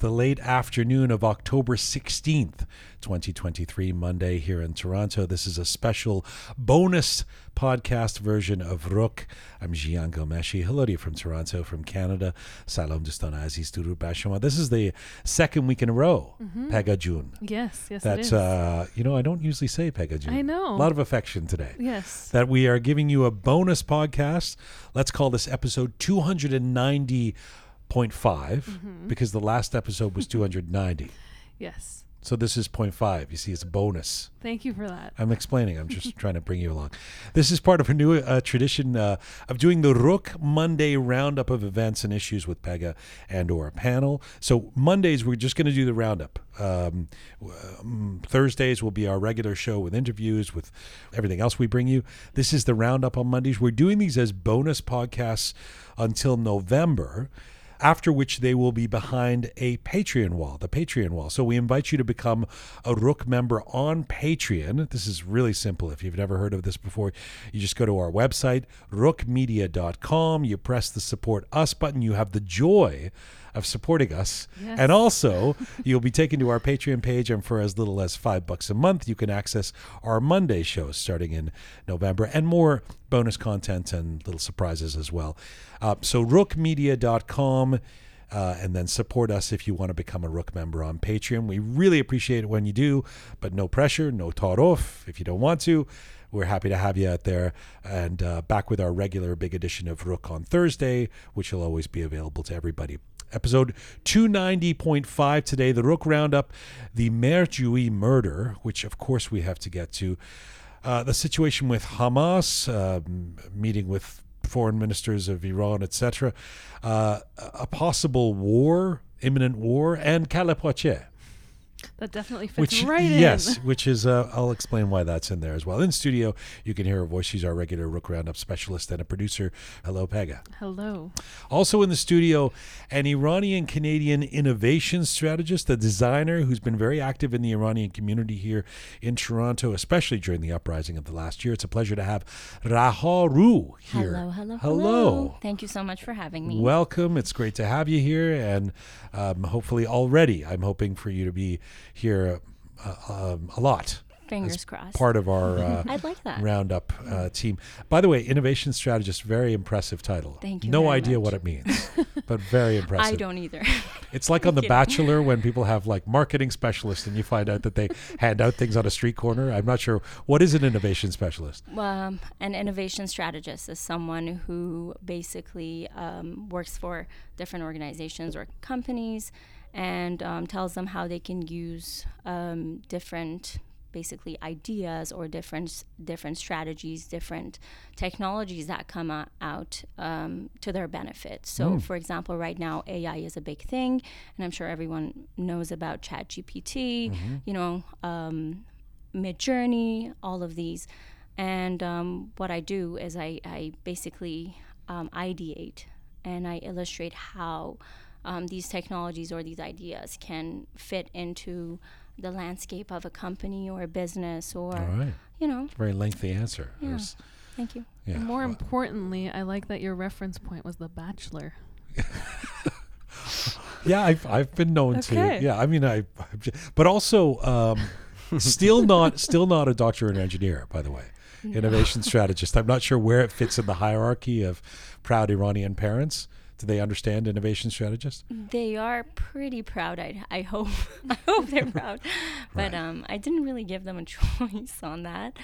the late afternoon of October 16th, 2023, Monday here in Toronto. This is a special bonus podcast version of Roqe. I'm Jian Ghomeshi. Hello to you from Toronto, from Canada. Salam Dustan Aziz Duru Bashama. This is the second week in a row, Pegah June. Yes, yes, it That, is. uh, you know, I don't usually say Pegah June. I know. A lot of affection today yes. that we are giving you a bonus podcast. Let's call this episode 290.5 Mm-hmm. because the last episode was 290. yes. So this is 0.5. You see, it's a bonus. Thank you for that. I'm explaining. I'm just trying to bring you along. This is part of a new uh, tradition uh, of doing the Roqe Monday roundup of events and issues with Pegah and or a panel. So Mondays we're just going to do the roundup. Um, um, Thursdays will be our regular show with interviews with everything else we bring you. This is the roundup on Mondays. We're doing these as bonus podcasts until November after which they will be behind a Patreon wall, the Patreon wall. So we invite you to become a Roqe member on Patreon. This is really simple. If you've never heard of this before, you just go to our website, roqemedia.com. You press the support us button. You have the joy of supporting us. Yes. And also, you'll be taken to our Patreon page, and for as little as five bucks a month, you can access our Monday shows starting in November and more bonus content and little surprises as well. Uh, so, roqemedia.com. Uh, and then support us if you want to become a Roqe member on Patreon. We really appreciate it when you do, but no pressure, no ta'arof. If you don't want to, we're happy to have you out there. And uh, back with our regular big edition of Roqe on Thursday, which will always be available to everybody. Episode 290.5 today, the Roqe Roundup, the Mehrjui murder, which of course we have to get to. Uh, the situation with Hamas, um, meeting with foreign ministers of Iran, etc., uh, a possible war, imminent war, and Kale Pache. That definitely fits Which right in. yes, which is uh, I'll explain why that's in there as well. In studio, you can hear her voice. She's our regular Roqe Roundup specialist and a producer. Hello, Pegah. Hello. Also in the studio, an Iranian Canadian innovation strategist, a designer who's been very active in the Iranian community here in Toronto, especially during the uprising of the last year. It's a pleasure to have Raha Rou here. Hello, hello, hello. Thank you so much for having me. Welcome. It's great to have you here, and um, hopefully already, I'm hoping for you to be here uh, um, a lot. Fingers crossed. Part of our uh, I'd like that. roundup uh, team. By the way, innovation strategist, very impressive title. Thank you No idea much. what it means, but very impressive. I don't either. It's like on The kidding. Bachelor when people have like marketing specialists and you find out that they hand out things on a street corner. I'm not sure what is an innovation specialist. um, an innovation strategist is someone who basically um, works for different organizations or companies and um, tells them how they can use um, different basically ideas or different different strategies different technologies that come out um, to their benefit. So for example right now ai is a big thing and i'm sure everyone knows about chat gpt you know um, Midjourney, all of these. And um, what I do is I, I basically um, ideate and I illustrate how um, these technologies or these ideas can fit into the landscape of a company or a business or, All right. you know, Very lengthy answer. Yeah. was- thank you. yeah. And more Well, importantly, I like that your reference point was The Bachelor. yeah, I've, I've been known Okay. to. Yeah, I mean, I, but also um, still not still not a doctor and engineer, by the way. Innovation strategist. I'm not sure where it fits in the hierarchy of proud Iranian parents. Do they understand innovation strategists? They are pretty proud. I, I hope. I hope they're proud. But Right. um, I didn't really give them a choice on that.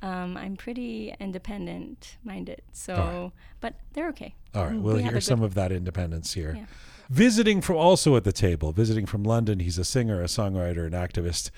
Um, I'm pretty independent minded. So, right. but they're okay. All right, we'll we hear some of that independence here. Yeah. Visiting from also at the table, visiting from London, he's a singer, a songwriter, an activist,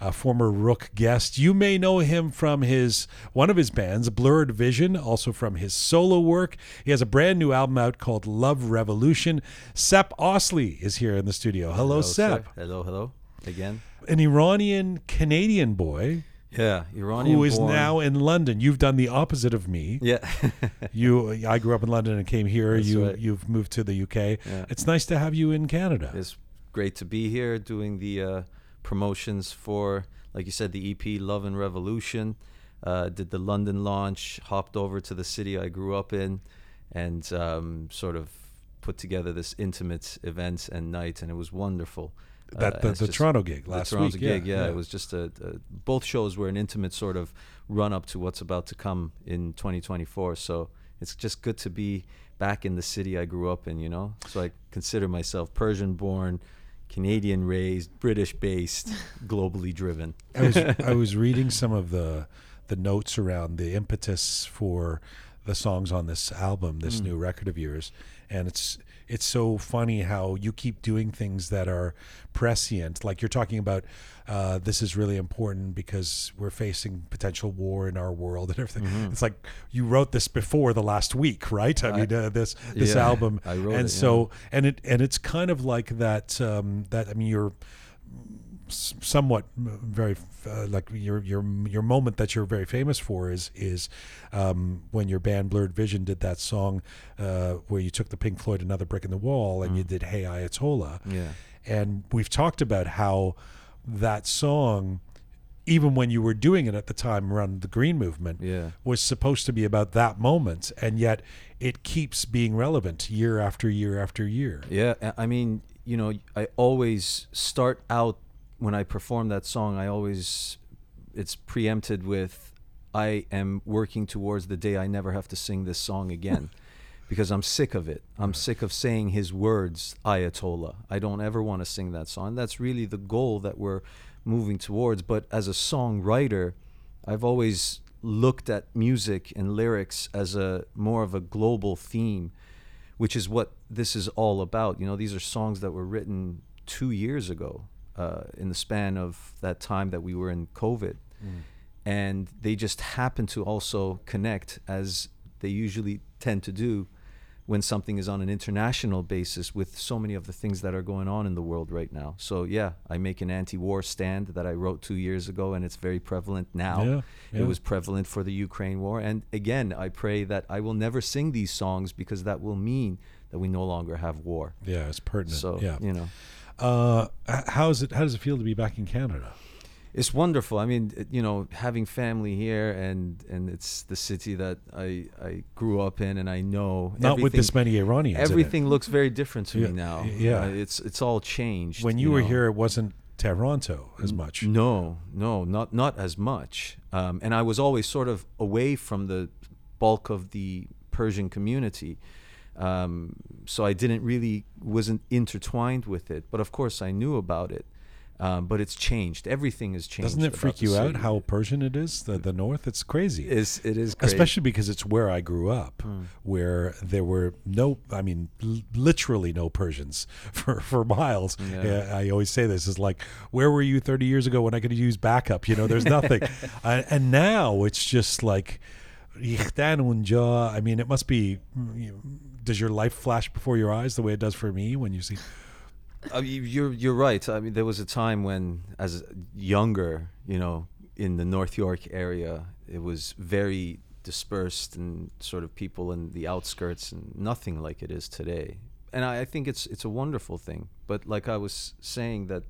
a former Roqe guest. You may know him from his one of his bands, Blurred Vision, also from his solo work. He has a brand new album out called Love Revolution. Sepp Osley is here in the studio. Hello, sir. Sepp. Hello, hello. Again. An Iranian Canadian boy Yeah, Iranian who is born. now in London. You've done the opposite of me. Yeah. You, I grew up in London and came here. That's you, right. you've moved to the UK. Yeah. It's nice to have you in Canada. it's great to be here doing the uh, promotions for, like you said, the EP Love and Revolution. Uh, did the London launch, hopped over to the city I grew up in, and um, sort of put together this intimate event and night, and it was wonderful. Uh, That and the, the Toronto gig the last Toronto week. gig, yeah, it was just a, a. Both shows were an intimate sort of run up to what's about to come in 2024. So it's just good to be back in the city I grew up in. You know, so I consider myself Persian-born, Canadian-raised, British-based, globally driven. I was I was reading some of the the notes around the impetus for the songs on this album, this Mm. new record of yours, and it's it's so funny how you keep doing things that are prescient. Like you're talking about, uh, this is really important because we're facing potential war in our world and everything. Mhm. It's like you wrote this before the last week, right? I I- mean, uh, this this Yeah, album, I wrote and it, so and it and it's kind of like that. Um, that I mean, you're somewhat very uh, like your your your moment that you're very famous for is is um, when your band Blurred Vision did that song uh, where you took the Pink Floyd Another Brick in the Wall and you Mm. did Hey Ayatollah Yeah, and we've talked about how that song even when you were doing it at the time around the green movement yeah. was supposed to be about that moment and yet it keeps being relevant year after year after year Yeah, I mean, you know, I always start out when I perform that song. I always, it's preempted with, I am working towards the day I never have to sing this song again, because I'm sick of it. I'm sick of saying his words, Ayatollah. I don't ever want to sing that song. That's really the goal that we're moving towards. But as a songwriter, I've always looked at music and lyrics as a more of a global theme which is what this is all about. You know, these are songs that were written two years ago uh, in the span of that time that we were in COVID. And they just happen to also connect as they usually tend to do when something is on an international basis with so many of the things that are going on in the world right now. So, yeah, I make an anti war stand that I wrote two years ago, and it's very prevalent now. yeah, yeah. It was prevalent for the Ukraine war. And again, I pray that I will never sing these songs because that will mean that we no longer have war. yeah it's pertinent So, yeah you know, Uh, how's it? How does it feel to be back in Canada? it's wonderful. I mean, you know, having family here and and it's the city that I I grew up in and I know Not with this many Iranians. Everything looks very different to Yeah, me now. yeah. Uh, it's it's all changed. When you, were know. here, it wasn't Toronto as much. No, no, not not as much. Um, and I was always sort of away from the bulk of the Persian community, um, so I didn't really wasn't intertwined with it. But of course, I knew about it. Um, but it's changed. Everything has changed. Doesn't it freak you out how Persian it is? The the North, it's crazy. Is it is crazy. Especially because it's where I grew up, Hmm. where there were no, I mean, l- literally no Persians for, for miles. Yeah. I always say this is like, where were you 30 years ago when I could use backup? You know, there's nothing. uh, and now it's just like, I mean, it must be, you- does your life flash before your eyes the way it does for me when you see? Uh, you- you're you're right. I mean, there was a time when, as younger, you know, in the North York area, it was very dispersed and sort of people in the outskirts, and nothing like it is today. And I, I think it's it's a wonderful thing. But like I was saying, that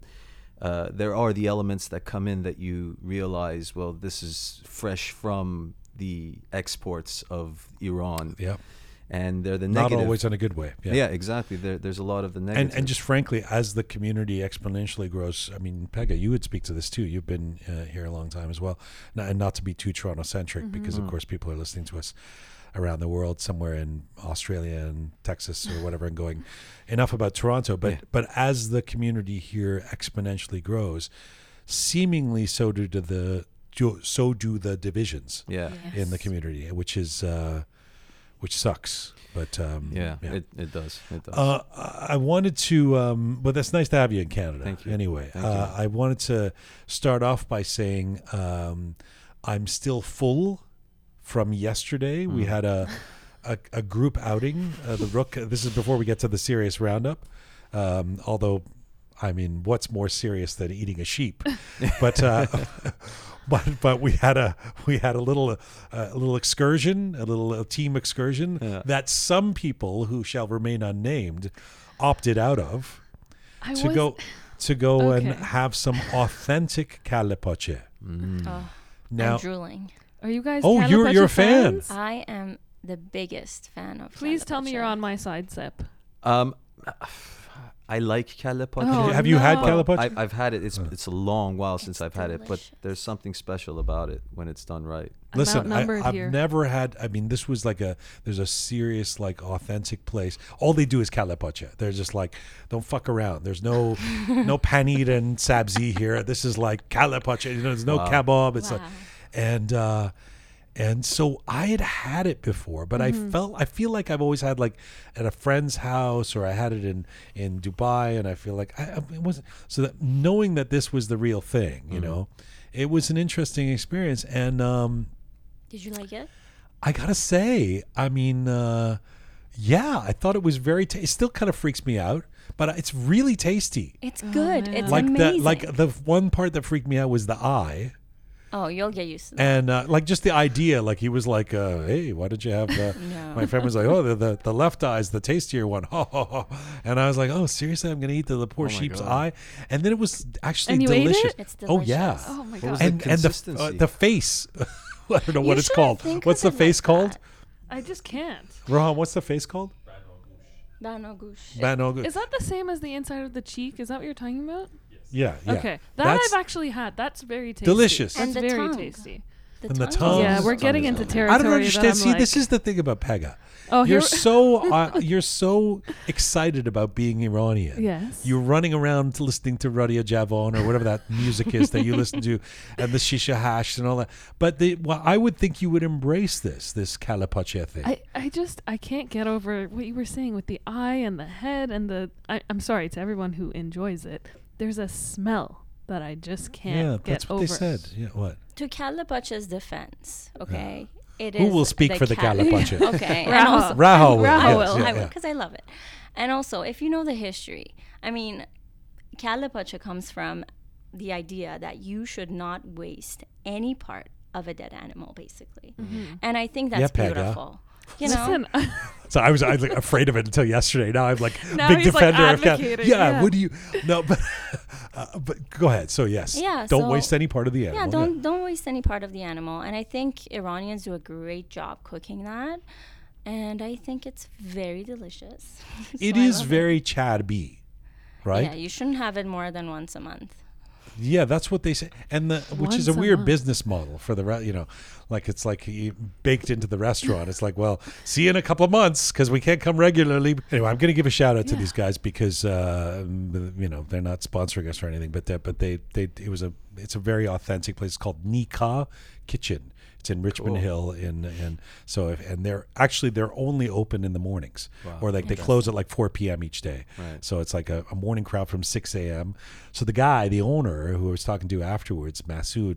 uh, there are the elements that come in that you realize, well, this is fresh from the exports of Iran, Yeah. And they're the Not negative. always in a good way. yeah. exactly. There, there's a lot of the negative. and and just frankly, as the community exponentially grows, I mean, Pegah, you would speak to this too. You've been uh, here a long time as well, N- and not to be too Toronto centric, because of Mhm. course people are listening to us around the world, somewhere in Australia and Texas or whatever, and going enough about Toronto. But Yeah. but as the community here exponentially grows, seemingly so do the do- so do the divisions yeah. in the community, which is uh, which sucks. But um, Yeah, It, it does. It does. uh, I wanted to, um, but that's nice to have you in Canada. Thank you. Anyway, Thank uh, you. I wanted to start off by saying um, I'm still full from yesterday. We Mm. had a, a a group outing. Uh, the Roqe. This is before we get to the serious roundup. Um, although, I mean, what's more serious than eating a sheep? But. Uh, But, but we had a we had a little uh, a little excursion a little uh team excursion Yeah. that some people who shall remain unnamed opted out of I to was, go to go and have some authentic kale pache. Mm. Oh, Now, I'm drooling. Are you guys? Oh, you're- you're a fan. fans? I am the biggest fan of. Please tell me you're on my side, Sepp. Um, I like kelle. Oh, Have you had no. kale pache? I, I've had it. It's Uh. it's a long while since It's I've had it, but delicious. there's something special about it when it's done right. I'm Listen, I, outnumbered I've here. never had. I mean, this was like a. There's a serious, like, authentic place. All they do is kale pache. They're just like, don't fuck around. There's no, no panid and sabzi here. This is like kale pache. You know, there's no Wow. kebab. It's like, Wow. and uh, and so I had had it before, but I felt I feel like I've always had like at a friend's house or I had it in in Dubai, and I feel like I, I it wasn't so that knowing that this was the real thing, you know, it was an interesting experience, and um, Did you like it? I gotta say, I mean, uh, yeah, I thought it was very. ta it still kind of freaks me out, but it's really tasty. It's good. man. it's like amazing. the like the one part that freaked me out was the eye. Oh, you'll get used to that. and uh, like just the idea like he was like uh, hey why did you have the No. my friend was like oh the, the, the left eye is the tastier one and i was like oh seriously i'm gonna eat the, the poor Oh sheep's God. eye and then it was actually And you ate delicious it? It's oh yeah. Oh my What god. was the and and the, uh, the face i don't know what it's called think what's the of it like face called that. I just can't. rohan what's the face called Banogush. Banog- Is that the same as the inside of the cheek? Is that what you're talking about? Yeah yeah Okay. That That's I've actually had. That's very tasty. delicious. That's And the very tongue. tasty. The and the tongue. tongue. yeah, we're getting into good. territory. I don't that understand. I'm See, like, this is the thing about Pegah. Oh, you're here- so uh, you're so excited about being Iranian. Yes. You're running around listening to Radio Javan or whatever that music is that you listen to, and the shisha hash and all that. But the, well, I would think you would embrace this this kale pache thing. I, I just I can't get over what you were saying with the eye and the head and the I, I'm sorry to everyone who enjoys it. There's a smell that I just can't yeah, get that's what over. they said. Yeah, what? To Kale Pache's defense, okay, it is. Who will speak for the cal- Kale Pache? okay, and Rahul. also- Rahul will. Rahul yes, will. yeah, I yeah. will because I love it. And also, if you know the history, I mean, kale pache comes from the idea that you should not waste any part of a dead animal, basically. Mm-hmm. And I think that's Yeah, Pegah. beautiful. You know, Listen, So I was, I was like, afraid of it until yesterday. Now I'm like Now big he's, like, defender of cat. advocating, Yeah, yeah. What do you? No, but uh, but go ahead. So yes. Yeah, Don't so- waste any part of the animal. yeah, don't don't waste any part of the animal. And I think Iranians do a great job cooking that. And I think it's very delicious. It So I is love very Chad B, right? Yeah, you shouldn't have it more than once a month. Yeah, that's what they say, and the which is a a weird month. business model for the re- you know, like it's like baked into the restaurant. It's like, well, see you in a couple of months because we can't come regularly. Anyway, I'm going to give a shout out to these guys because uh, you know they're not sponsoring us or anything, but they, but they they it was a it's a very authentic place called Nika Kitchen. It's in Richmond Cool. Hill in and so if, and they're actually they're only open in the mornings Wow. or like they close at like 4 p.m. each day. Right. So it's like a, a morning crowd from 6 a.m. So the guy, the owner who I was talking to afterwards, Masood,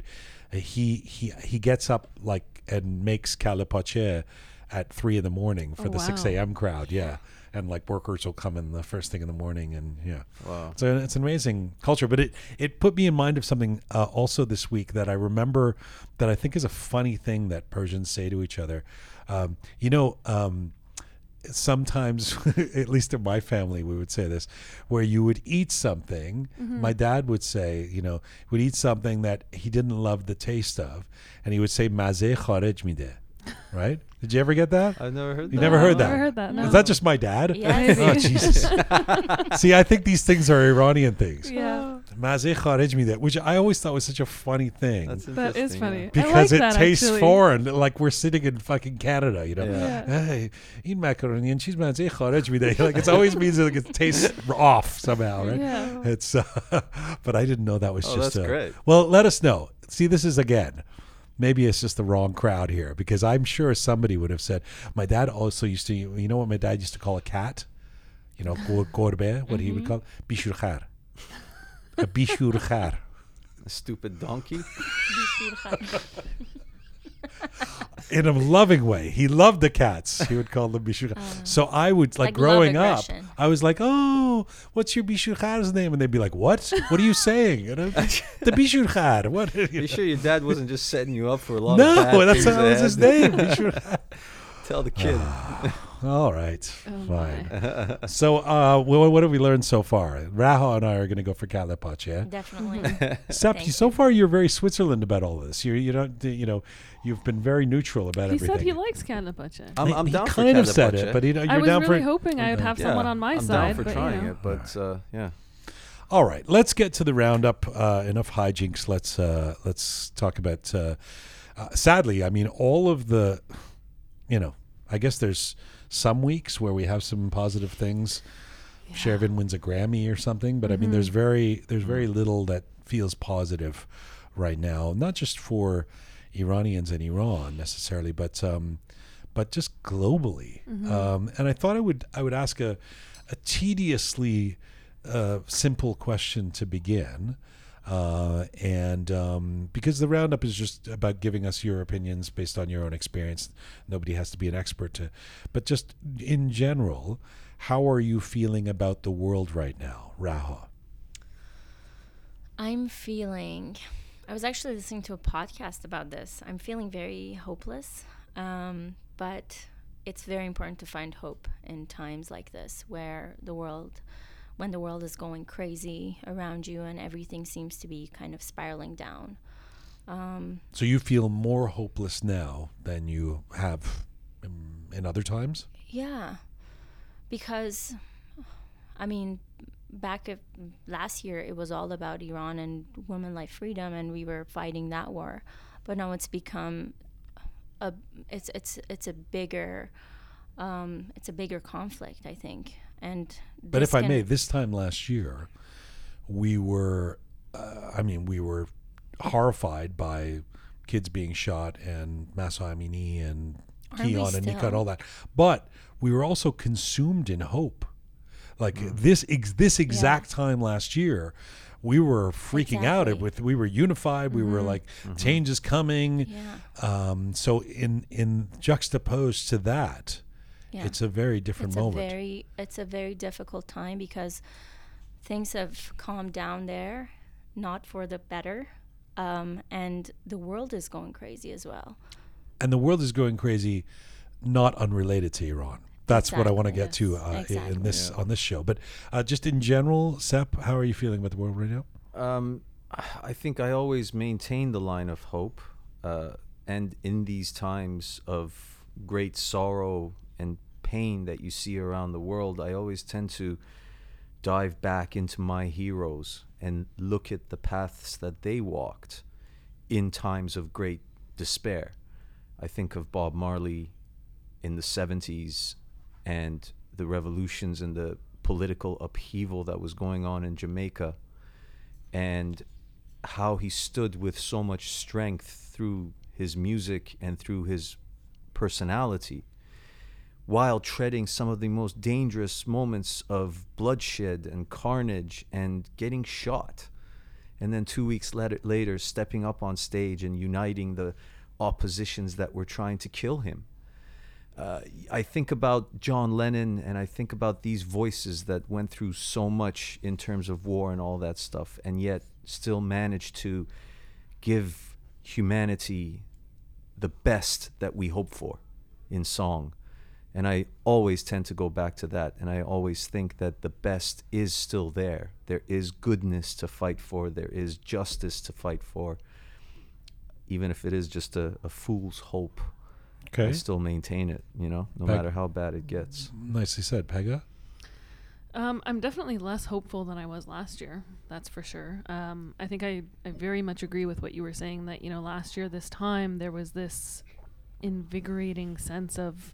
he he he gets up like and makes kale pache at three in the morning for Oh, the 6 a.m. crowd. Yeah. And like workers will come in the first thing in the morning, and yeah, Wow. so it's an amazing culture. But it it put me in mind of something uh, also this week that I remember that I think is a funny thing that Persians say to each other. Um, you know, um, sometimes, at least in my family, we would say this, where you would eat something. My dad would say, you know, would eat something that he didn't love the taste of, and he would say "maze kharaj mide," right? Did you ever get that? I've never heard You that. never heard I've that? never heard that. No. Is that just my dad? Yes. Oh Jesus! See, I think these things are Iranian things. Yeah. Mazeh kharaj mide, which I always thought was such a funny thing That's That is funny. yeah. I because like it that, tastes actually. foreign, like we're sitting in fucking Canada, you know. Yeah. Yeah. Hey, eat macaroni and cheese, mazeh kharaj mide. Like it always means like it tastes off somehow, right? Yeah. It's, uh, but I didn't know that was Oh, just. that's uh, great. Well, let us know. See, this is again. Maybe it's just the wrong crowd here because I'm sure somebody would have said. My dad also used to. You know what my dad used to call a cat? You know, gor- gorbe, what he would mm-hmm. call Bishurkhar. A Bishurkhar. A stupid donkey. in a loving way. He loved the cats. He would call them bishur. so I would like, Like growing up. I was like, "Oh, what's your bishur khar's name?" And they'd be like, "What? What are you saying?" And I'm, the bishur khar. What? Are you sure your dad wasn't just setting you up for a lot no, of bad that's things that was his name. Bishur Khar. Tell the kid. All right, Oh, fine. so, uh, what, what have we learned so far? Raha and I are going to go for Kale Pache. Yeah? Definitely. Sepp, Thank so far you're very Switzerland about all this. You you don't you know you've been very neutral about it. He everything. said he likes Kale Pache. I'm, I'm he down for kind of said Kale Pache. it, but you know, you're I was down really for. hoping I would have Yeah, someone on my I'm side. down for but, trying you know. it, but uh, yeah. All right, let's get to the roundup. Uh, enough hijinks. Let's uh, let's talk about. Uh, uh, sadly, I mean, all of the, you know, I guess there's some weeks where we have some positive things. Shervin wins a Grammy or something, but I mean, there's very there's very little that feels positive right now. Not just for Iranians in Iran necessarily, but um, but just globally. Um, and I thought I would I would ask a a tediously uh, simple question to begin. Uh, and um, because the roundup is just about giving us your opinions based on your own experience, nobody has to be an expert to. But just in general, how are you feeling about the world right now, Raha? I'm feeling. I was actually listening to a podcast about this. I'm feeling very hopeless, um, but it's very important to find hope in times like this, where the world, when the world is going crazy around you and everything seems to be kind of spiraling down. Um, So you feel more hopeless now than you have in, in other times? Yeah, because I mean, back at, last year it was all about Iran and women life freedom, and we were fighting that war. But now it's become a it's it's it's a bigger um, it's a bigger conflict, I think. And But if I may, this time last year, we were, uh, I mean, we were horrified by kids being shot and Mahsa Amini and Kian and Nika and all that. But we were also consumed in hope. Like Mm. this, ex- this exact time last year, we were freaking out. It with we were unified. We were like, change is coming. yeah, Um, so in in juxtaposed to that, yeah. it's a very different it's moment. a very it's a very difficult time because things have calmed down there not for the better um, and the world is going crazy as well and the world is going crazy, not unrelated to Iran. That's what I want to get to uh, Exactly. in Exactly. this on this show. But uh, just in general, Sepp, how are you feeling about the world right now? Um, I think I always maintain the line of hope, uh, and in these times of great sorrow and pain that you see around the world, I always tend to dive back into my heroes and look at the paths that they walked in times of great despair. I think of Bob Marley in the 70s and the revolutions and the political upheaval that was going on in Jamaica and how he stood with so much strength through his music and through his personality while treading some of the most dangerous moments of bloodshed and carnage and getting shot and then two weeks later, stepping up on stage and uniting the oppositions that were trying to kill him uh, I think about John Lennon and I think about these voices that went through so much in terms of war and all that stuff, and yet still managed to give humanity the best that we hope for in song. And I always tend to go back to that, and I always think that the best is still there. There is goodness to fight for, there is justice to fight for, even if it is just a, a fool's hope. I still maintain it, you know, no Peg- matter how bad it gets. nicely said, Pegah. Um, I'm definitely less hopeful than I was last year. That's for sure. Um, I think I, I very much agree with what you were saying that, you know, last year, this time, there was this invigorating sense of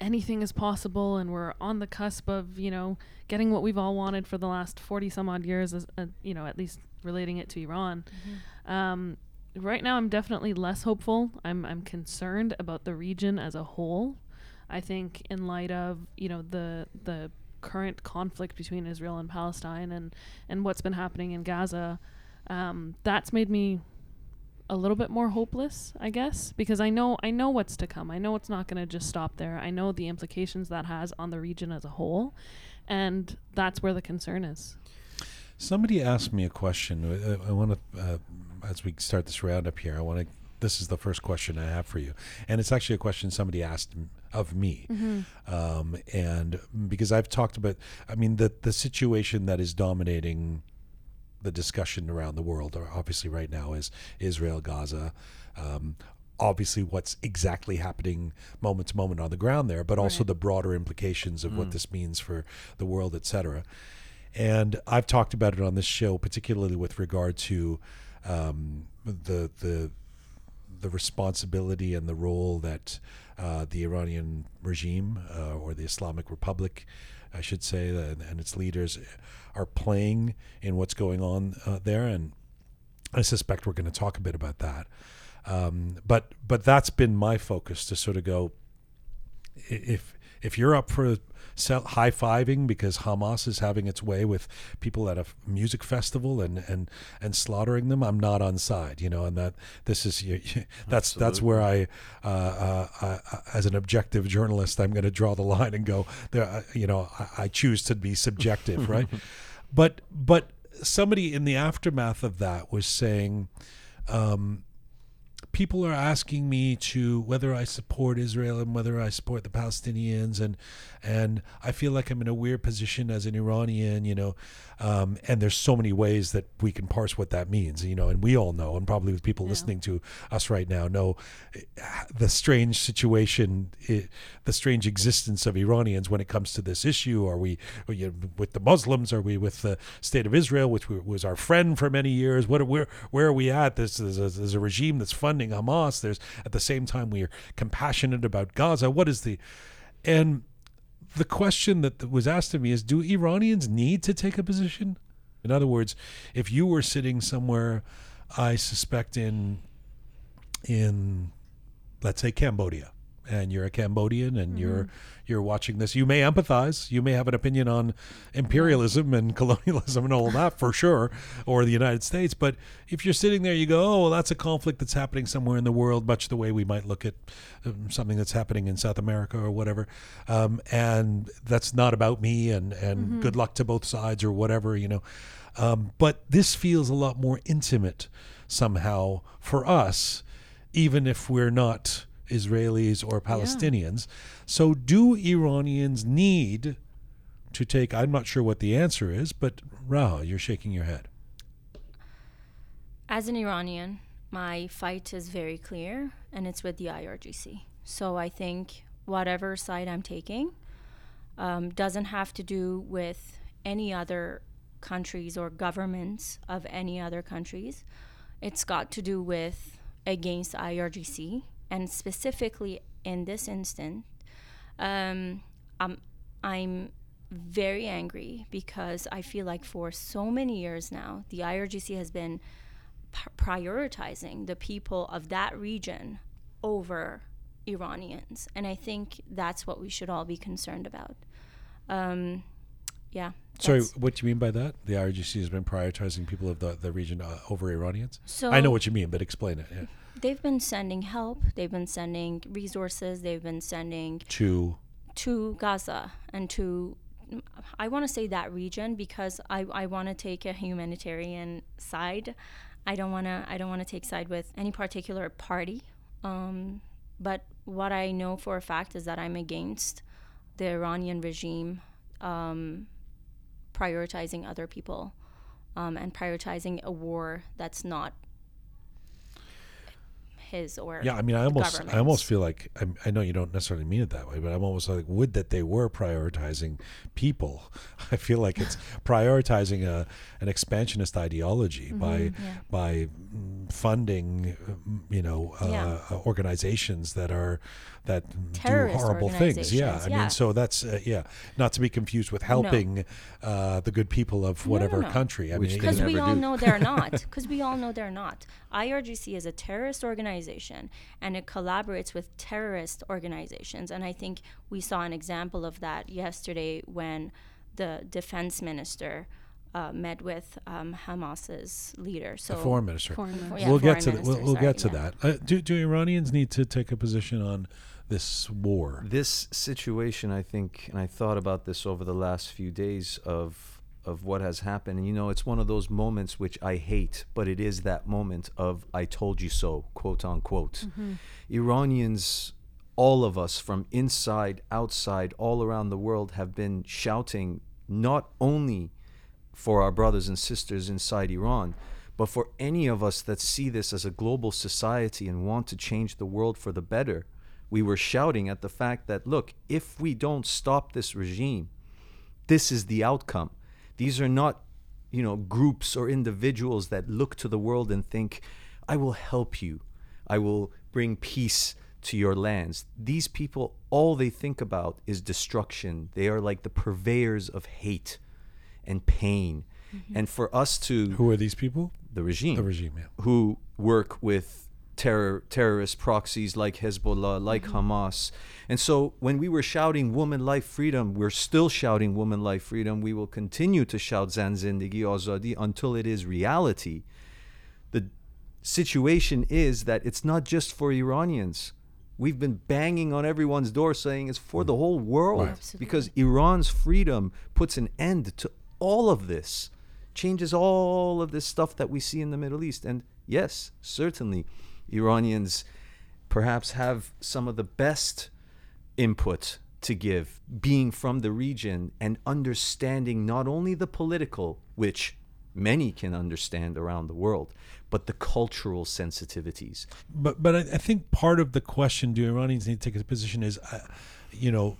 anything is possible and we're on the cusp of, you know, getting what we've all wanted for the last 40 some odd years, as, uh, you know, at least relating it to Iran. Um, right now, I'm definitely less hopeful. I'm, I'm concerned about the region as a whole. I think in light of you know the the current conflict between Israel and Palestine and and what's been happening in Gaza, um, that's made me a little bit more hopeless, I guess, because I know I know what's to come. I know it's not going to just stop there. I know the implications that has on the region as a whole, and that's where the concern is. Somebody asked me a question. Uh, I want to, uh, as we start this roundup here, I want to this is the first question I have for you, and it's actually a question somebody asked of me, um, and because I've talked about, I mean, the the situation that is dominating the discussion around the world, or obviously right now, is Israel, Gaza. Um, obviously, what's exactly happening moment to moment on the ground there, but also Right. the broader implications of what this means for the world, et cetera. And I've talked about it on this show, particularly with regard to um, the the the responsibility and the role that uh, the Iranian regime uh, or the Islamic Republic, I should say, and, and its leaders are playing in what's going on uh, there. And I suspect we're going to talk a bit about that. Um, but but that's been my focus to sort of go if if you're up for high fiving because Hamas is having its way with people at a music festival and, and and slaughtering them, I'm not on side, you know, and that this is you- you- that's that's where I, uh, uh, uh, as an objective journalist, I'm going to draw the line and go there. uh, You know, I, I choose to be subjective, right? But but somebody in the aftermath of that was saying. Um, people are asking me to whether I support Israel and whether I support the Palestinians, and and I feel like I'm in a weird position as an Iranian, you know. Um, and there's so many ways that we can parse what that means, you know. And we all know, and probably with people Yeah. listening to us right now, know the strange situation, eh, the strange existence of Iranians when it comes to this issue. Are we are you with the Muslims? Are we with the state of Israel, which was our friend for many years? What are, where where are we at? This is a, there's a regime that's funding Hamas. There's at the same time we are compassionate about Gaza. What is the and the question that was asked of me is: Do Iranians need to take a position? In other words, if you were sitting somewhere, I suspect in in let's say Cambodia, and you're a Cambodian and you're you're watching this, you may empathize, you may have an opinion on imperialism and colonialism and all that for sure, or the United States. But if you're sitting there, you go, oh, well, that's a conflict that's happening somewhere in the world, much the way we might look at um, something that's happening in South America or whatever, um, and that's not about me. And and good luck to both sides or whatever, you know. Um, but this feels a lot more intimate somehow for us, even if we're not Israelis or Palestinians. So, do Iranians need to take? I'm not sure what the answer is, but Raha, you're shaking your head. As an Iranian, my fight is very clear, and it's with the IRGC. So I think whatever side I'm taking um, doesn't have to do with any other countries or governments of any other countries. It's got to do with against IRGC, and specifically in this instant, um, I'm, I'm very angry because I feel like for so many years now, the IRGC has been p- prioritizing the people of that region over Iranians. And I think that's what we should all be concerned about. Um, yeah. Sorry, what do you mean by that? The IRGC has been prioritizing people of the, the region uh, over Iranians? So I know what you mean, but explain it. Yeah. They've been sending help, they've been sending resources, they've been sending To to Gaza and to I want to say that region because I, I want to take a humanitarian side. I don't want to I don't want to take side with any particular party. Um, but what I know for a fact is that I'm against the Iranian regime um, prioritizing other people um, and prioritizing a war that's not his or yeah, I mean, I almost, I almost feel like I'm, I know you don't necessarily mean it that way, but I'm almost like, would that they were prioritizing people. I feel like it's prioritizing a an expansionist ideology by Mm-hmm. Yeah. by mm, funding, mm, you know, uh, Yeah. organizations that are that Terrorist do horrible things. Yeah, I organizations, mean, so that's uh, yeah, not to be confused with helping uh, the good people of no, whatever no. country. I Which mean, because we all do. know they're not because we all know they're not irgc is a terrorist organization and it collaborates with terrorist organizations and i think we saw an example of that yesterday when the defense minister uh, met with um, hamas's leader so the foreign minister. Foreign minister. yeah, we'll get foreign to th- we'll, minister, we'll get to yeah. that. Uh, do do Iranians need to take a position on this war? This situation, I think, and I thought about this over the last few days of of what has happened. And you know, it's one of those moments which I hate, but it is that moment of "I told you so," quote unquote. Mm-hmm. Iranians, all of us from inside, outside, all around the world, have been shouting not only for our brothers and sisters inside Iran, but for any of us that see this as a global society and want to change the world for the better. We were shouting at the fact that, look, if we don't stop this regime, this is the outcome. These are not, you know, groups or individuals that look to the world and think, I will help you. I will bring peace to your lands. These people, all they think about is destruction. They are like the purveyors of hate and pain. Mm-hmm. And for us to, Who are these people? the regime, The regime, yeah. who work with terror terrorist proxies like Hezbollah, like mm-hmm. Hamas. And so when we were shouting woman life freedom, we're still shouting woman life freedom. We will continue to shout Zan Zindagi Azadi until it is reality. The situation is that it's not just for Iranians. We've been banging on everyone's door saying it's for the mm. whole world Right. because Iran's freedom puts an end to all of this, changes all of this stuff that we see in the Middle East. And yes, certainly, Iranians perhaps have some of the best input to give, being from the region and understanding not only the political, which many can understand around the world, but the cultural sensitivities. But but I, I think part of the question do Iranians need to take a position is, uh, you know,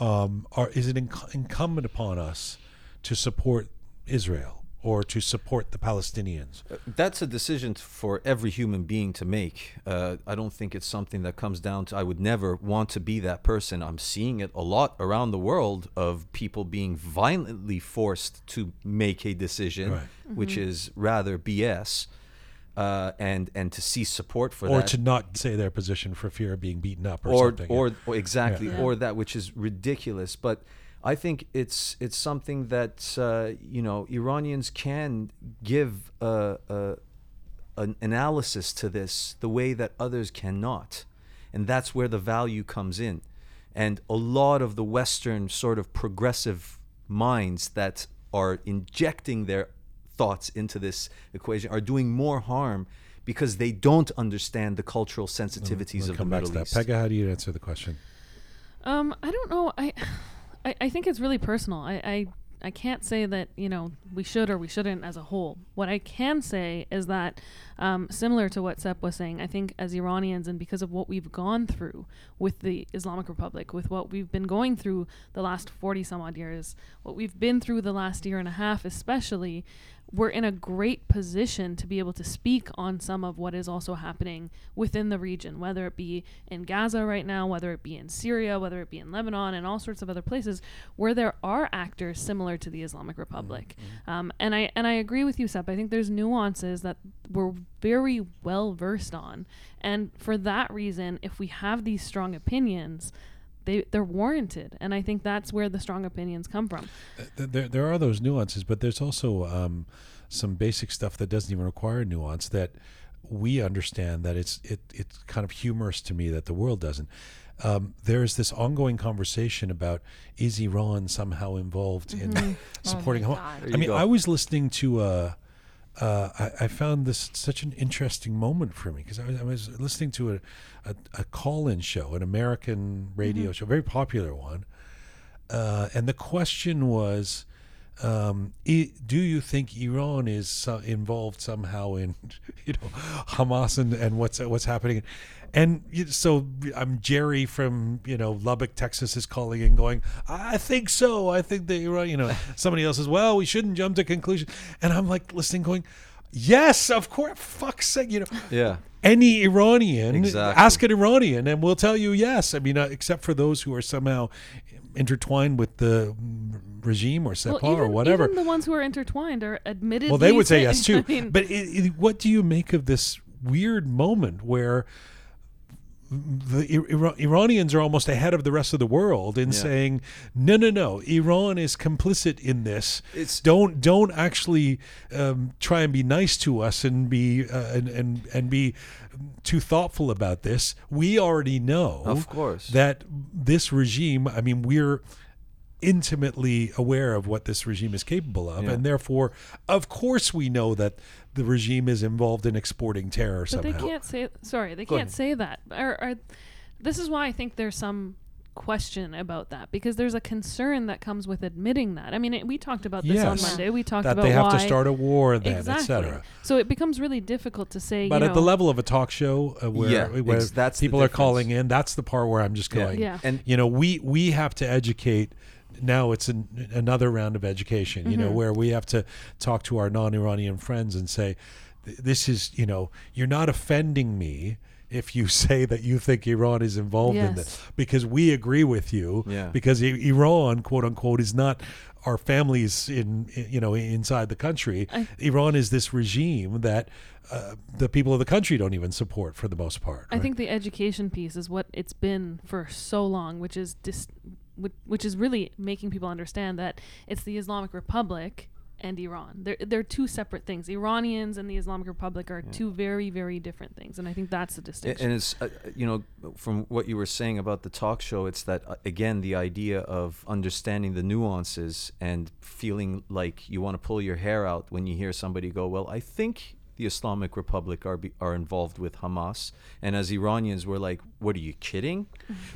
um, are is it inc- incumbent upon us to support Israel or to support the Palestinians? That's a decision for every human being to make. Uh, I don't think it's something that comes down to, I would never want to be that person. I'm seeing it a lot around the world of people being violently forced to make a decision, Right. which is rather BS. Uh, and and to see support for Or that or to not say their position for fear of being beaten up or, or something. or, or exactly Yeah. or that which is ridiculous but i think it's it's something that uh, you know iranians can give a, a, an analysis to this the way that others cannot and that's where the value comes in and a lot of the western sort of progressive minds that are injecting their thoughts into this equation are doing more harm because they don't understand the cultural sensitivities We'll of the come back Middle to that. East. Pegah, how do you answer the question? Um, I don't know. I, I, I think it's really personal. I, I, I can't say that you know we should or we shouldn't as a whole. What I can say is that, um, similar to what Sepp was saying, I think as Iranians and because of what we've gone through with the Islamic Republic, with what we've been going through the last forty some odd years, what we've been through the last year and a half, especially, we're in a great position to be able to speak on some of what is also happening within the region, whether it be in Gaza right now, whether it be in Syria, whether it be in Lebanon, and all sorts of other places where there are actors similar to the Islamic Republic. Um, and I and I agree with you, Sepp. I think there's nuances that we're very well versed on, and for that reason, if we have these strong opinions. They, they're warranted, and I think that's where the strong opinions come from. There, there are those nuances, but there's also um, some basic stuff that doesn't even require nuance that we understand that it's it it's kind of humorous to me that the world doesn't. Um, there is this ongoing conversation about is Iran somehow involved in supporting Oh Hamas? I mean, go. I was listening to. Uh, uh, I, I found this such an interesting moment for me because I was, I was listening to a, a, a call-in show, an American radio show, a very popular one, uh, and the question was, um, do you think Iran is so involved somehow in, you know, Hamas and, and what's what's happening? And so I'm Jerry from you know Lubbock, Texas, is calling and going, I think so. I think that Iran, you know, somebody else says, well, we shouldn't jump to conclusion. And I'm like listening, going, yes, of course, fuck's sake, you know Yeah. any Iranian, Exactly. ask an Iranian, and we'll tell you yes. I mean, uh, except for those who are somehow intertwined with the regime or Sepah even, or whatever. even the ones who are intertwined are admitted. well, they would say yes too. I mean, but it, it, what do you make of this weird moment where? The Ira- Iranians are almost ahead of the rest of the world in Yeah. saying, "No, no, no! Iran is complicit in this. It's- don't don't actually um, try and be nice to us and be uh, and, and and be too thoughtful about this. We already know, Of course. that this regime. I mean, we're intimately aware of what this regime is capable of, Yeah. and therefore, of course, we know that the regime is involved in exporting terror But somehow. they can't say. Sorry, they Go can't ahead. say that. Or, or, this is why I think there's some question about that because there's a concern that comes with admitting that. I mean, it, we talked about this on Monday. We talked about that about they have why to start a war then, exactly. etc. So it becomes really difficult to say. But you at the level of a talk show uh, where, Yeah, where that's people are calling in, that's the part where I'm just Yeah. going. Yeah. And You know, we we have to educate. Now it's an, another round of education. You know, Mhm. where we have to talk to our non-Iranian friends and say, "This is you know, you're not offending me." If you say that you think Iran is involved in this, because we agree with you, Yeah. because Iran, quote unquote, is not our families in you know inside the country. I- Iran is this regime that uh, the people of the country don't even support for the most part. I right? think the education piece is what it's been for so long, which is dis- which, which is really making people understand that it's the Islamic Republic and Iran. They're they're two separate things. Iranians and the Islamic Republic are two very very different things, and I think that's the distinction. And it's uh, you know from what you were saying about the talk show, it's that uh, again the idea of understanding the nuances and feeling like you want to pull your hair out when you hear somebody go, "Well, I think the Islamic Republic are be, are involved with Hamas," and as Iranians, we're like, "What are you kidding?"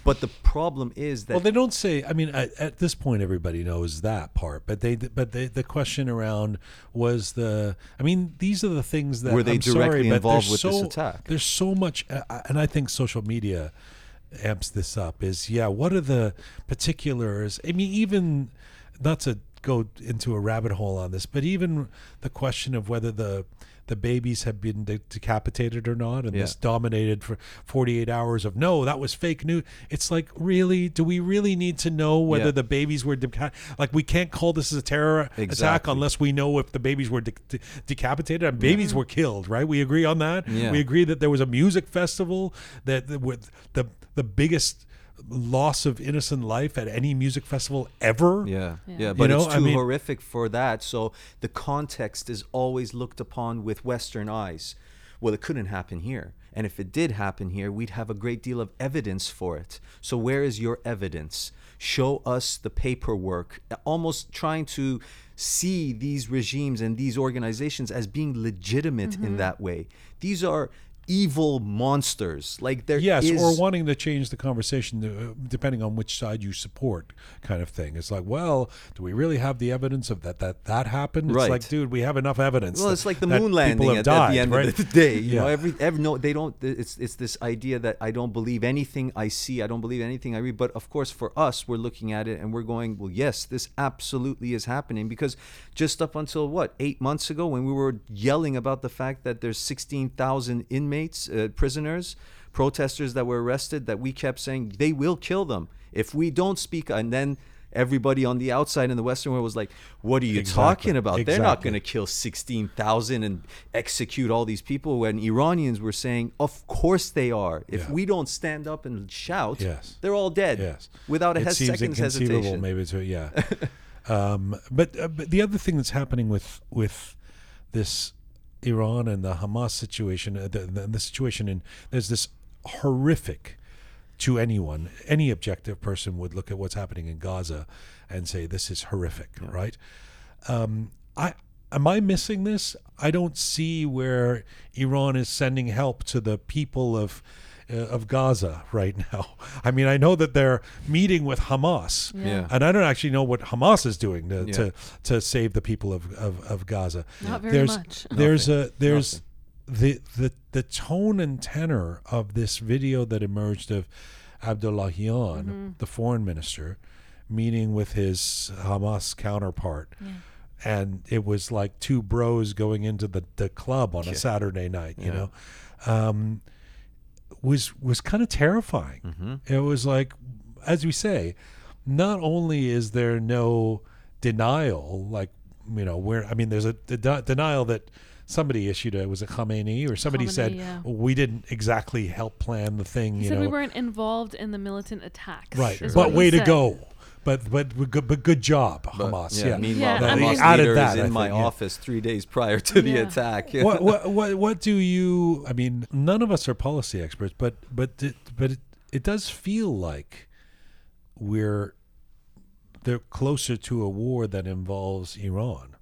But the problem is that well, they don't say. I mean, at, at this point, everybody knows that part. But they, but they, the question around was the. I mean, these are the things that Were they I'm sorry, directly but involved there's with this so- attack? There's so much, uh, and I think social media amps this up. Is yeah, what are the particulars? I mean, even not to go into a rabbit hole on this, but even the question of whether the the babies have been de- decapitated or not, and Yeah. this dominated for 48 hours of no, that was fake news. It's like, really, do we really need to know whether Yeah. the babies were deca- like we can't call this a terror attack unless we know if the babies were de- de- decapitated and babies were killed, right? We agree on that. Yeah. We agree that there was a music festival that, that with the the biggest loss of innocent life at any music festival ever. Yeah, Yeah. yeah, You but know, it's I too mean- horrific for that. So the context is always looked upon with Western eyes. Well, it couldn't happen here. And if it did happen here, we'd have a great deal of evidence for it. So where is your evidence? Show us the paperwork. Almost trying to see these regimes and these organizations as being legitimate in mm-hmm. that way. These are evil monsters. Like there Yes, is- or wanting to change the conversation uh, depending on which side you support, kind of thing. It's like, well, do we really have the evidence of that that that happened? It's Right. like, dude, we have enough evidence. Well, that- it's like the moon landing at, died, at the end right? of the day. You know, every every no, they don't. It's it's this idea that I don't believe anything I see. I don't believe anything I read. But of course, for us, we're looking at it and we're going, well, yes, this absolutely is happening because just up until what eight months ago, when we were yelling about the fact that there's sixteen thousand inmates, uh, prisoners, protesters that were arrested, that we kept saying they will kill them if we don't speak, and then. Everybody on the outside in the Western world was like, "What are you Exactly. talking about? They're not going to kill 16,000 and execute all these people when Iranians were saying, of course they are. If Yeah. we don't stand up and shout, Yes. they're all dead Yes. without a it seems second's inconceivable, hesitation. maybe to yeah. um, but uh, but the other thing that's happening with with this Iran and the Hamas situation, uh, the, the, the situation in there's this horrific to anyone, any objective person would look at what's happening in Gaza and say this is horrific, right? Um, I am I missing this? I don't see where Iran is sending help to the people of of Gaza right now. I mean, I know that they're meeting with Hamas. Yeah. And I don't actually know what Hamas is doing to, Yeah. to, to save the people of, of, of Gaza. Not very there's, much. There's Nothing. a there's the the the tone and tenor of this video that emerged of Abdollahian, Mm-hmm. the foreign minister, meeting with his Hamas counterpart. And it was like two bros going into the, the club on a Yeah. Saturday night, you Yeah. know. Um, was was kind of terrifying. Mm-hmm. It was like, as we say, not only is there no denial, like you know, where I mean, there's a de- denial that somebody issued it was a Khamenei or somebody Khamenei, said yeah. we didn't exactly help plan the thing. He you said know, we weren't involved in the militant attacks. right? is But what he way to go. But but but good, but good job, But, Hamas. yeah, Yeah. Meanwhile, Yeah, I the mean- Hamas added leader that, is I in my think, yeah. office three days prior to the attack. what, what what what do you? I mean, none of us are policy experts, but but it, but it, it does feel like we're they're closer to a war that involves Iran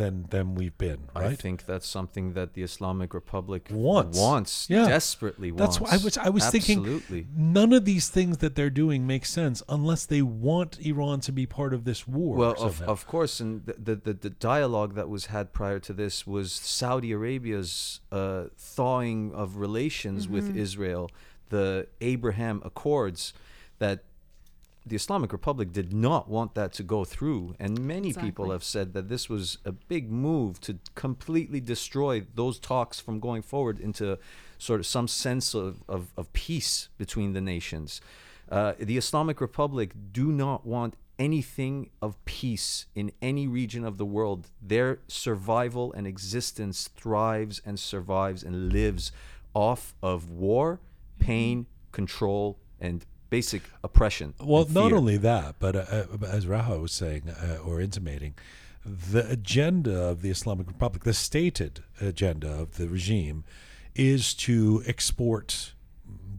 than than we've been. Right? I think that's something that the Islamic Republic Wants. wants Yeah. desperately That's wants. why I was I was Absolutely. thinking none of these things that they're doing make sense unless they want Iran to be part of this war. Well, of, of course, and the, the, the, the dialogue that was had prior to this was Saudi Arabia's uh, thawing of relations with Israel, the Abraham Accords, that the Islamic Republic did not want that to go through. And many people have said that this was a big move to completely destroy those talks from going forward into sort of some sense of, of, of peace between the nations. Uh, the Islamic Republic do not want anything of peace in any region of the world. Their survival and existence thrives and survives and lives off of war, pain, control, and basic oppression. Well, not only that, but uh, uh, as Raha was saying uh, or intimating, the agenda of the Islamic Republic, the stated agenda of the regime, is to export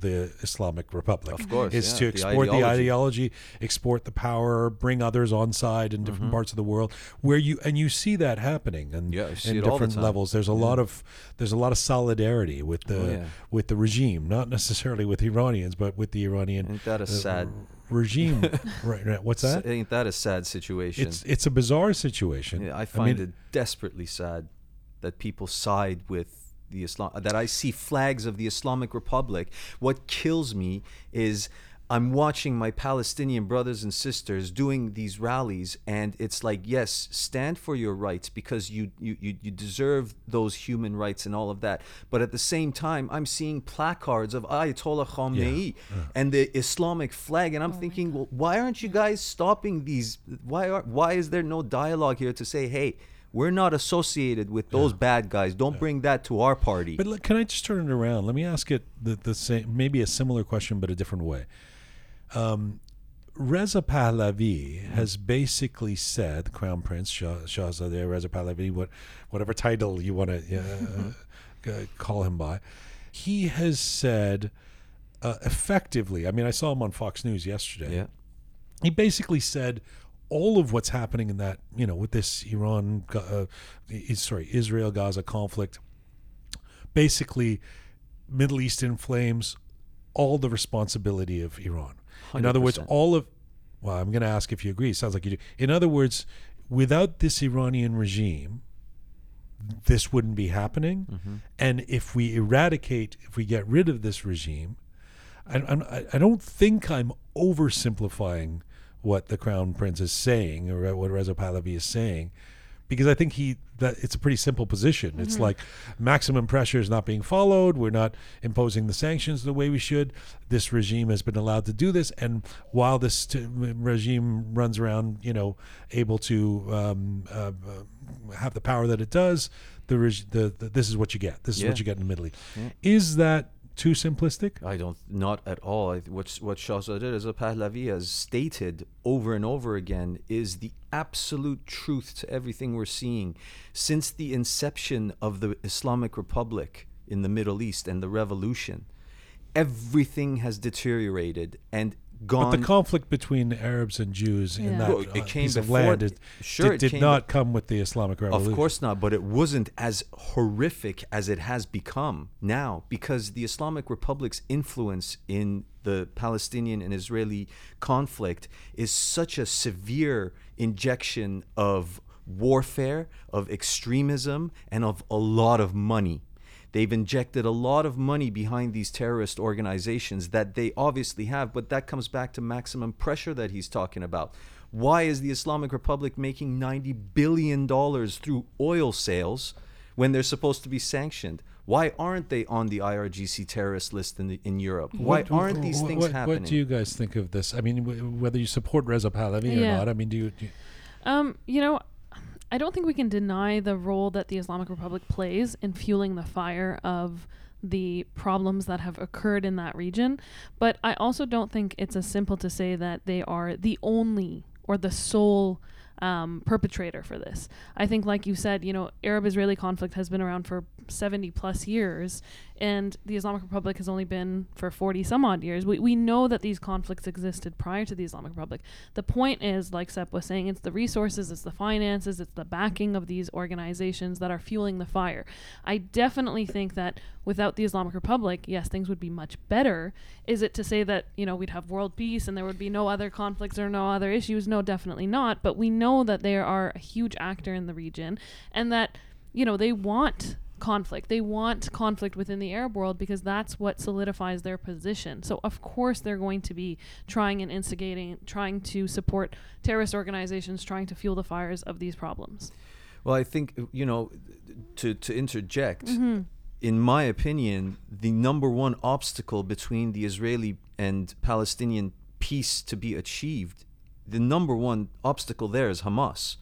the Islamic Republic. Of course, is yeah, to export the ideology. ideology, export the power, bring others on side in different Mm-hmm. parts of the world, where you and you see that happening, and Yeah, in all the different levels. There's a lot of there's a lot of solidarity with the Oh, yeah. with the regime, not necessarily with Iranians, but with the Iranian Ain't that a uh, sad? regime. right, right. What's that? Ain't that a sad situation? It's it's a bizarre situation. Yeah, I find mean, it desperately sad that people side with the Islam. That I see flags of the Islamic Republic. What kills me is I'm watching my Palestinian brothers and sisters doing these rallies, and it's like, yes, stand for your rights because you you you, you deserve those human rights and all of that. But at the same time, I'm seeing placards of Ayatollah Khamenei and the Islamic flag, and I'm oh thinking, well, why aren't you guys stopping these? Why are why is there no dialogue here to say, hey? We're not associated with those bad guys. Don't bring that to our party. But look, can I just turn it around? Let me ask it the, the same, maybe a similar question, but a different way. Um, Reza Pahlavi has basically said, Crown Prince Shah, Shahzadeh Reza Pahlavi, what, whatever title you want to uh, uh, call him by, he has said uh, effectively. I mean, I saw him on Fox News yesterday. yeah. he basically said all of what's happening in that you know with this Iran uh, sorry Israel Gaza conflict basically Middle East in flames all the responsibility of Iran. In other words all of well I'm going to ask if you agree sounds like you do. In other words without this Iranian regime this wouldn't be happening. Mm-hmm. and if we eradicate if we get rid of this regime I, I, I don't think I'm oversimplifying what the crown prince is saying or what Reza Pahlavi is saying, because I think he that it's a pretty simple position. It's like maximum pressure is not being followed. We're not imposing the sanctions the way we should. This regime has been allowed to do this, and while this t- regime runs around, you know, able to um, uh, have the power that it does, the, reg- the, the this is what you get. This is Yeah. what you get in the Middle East. Is that too simplistic? I don't, not at all. What what Shahzadeh Pahlavi has stated over and over again is the absolute truth to everything we're seeing since the inception of the Islamic Republic in the Middle East and the revolution. Everything has deteriorated and gone. But the conflict between Arabs and Jews in Yeah. that Well, it uh, came piece of land it, sure, did, it did came not come with the Islamic Revolution. Of course not, but it wasn't as horrific as it has become now because the Islamic Republic's influence in the Palestinian and Israeli conflict is such a severe injection of warfare, of extremism, and of a lot of money. They've injected a lot of money behind these terrorist organizations that they obviously have, but that comes back to maximum pressure that he's talking about. Why is the Islamic Republic making $90 billion through oil sales when they're supposed to be sanctioned? Why aren't they on the IRGC terrorist list in, the, in Europe? Why What- aren't these what- things what, happening? What do you guys think of this? I mean, w- whether you support Reza Pahlavi or not, I mean, do you, do you Um, you know, I don't think we can deny the role that the Islamic Republic plays in fueling the fire of the problems that have occurred in that region. But I also don't think it's as simple to say that they are the only or the sole um, perpetrator for this. I think, like you said, you know, Arab-Israeli conflict has been around for 70 plus years, and the Islamic Republic has only been for 40 some odd years. We, we know that these conflicts existed prior to the Islamic Republic. The point is, like Sepp was saying, it's the resources, it's the finances, it's the backing of these organizations that are fueling the fire. I definitely think that without the Islamic Republic, yes, things would be much better. Is it to say that, you know, we'd have world peace and there would be no other conflicts or no other issues? No, definitely not. But we know that they are a huge actor in the region and that, you know, they want conflict. They want conflict within the Arab world because that's what solidifies their position. So of course they're going to be trying and instigating, trying to support terrorist organizations, trying to fuel the fires of these problems. Well, I think you know, to to interject. Mm-hmm. In my opinion, the number one obstacle between the Israeli and Palestinian peace to be achieved, the number one obstacle there is Hamas.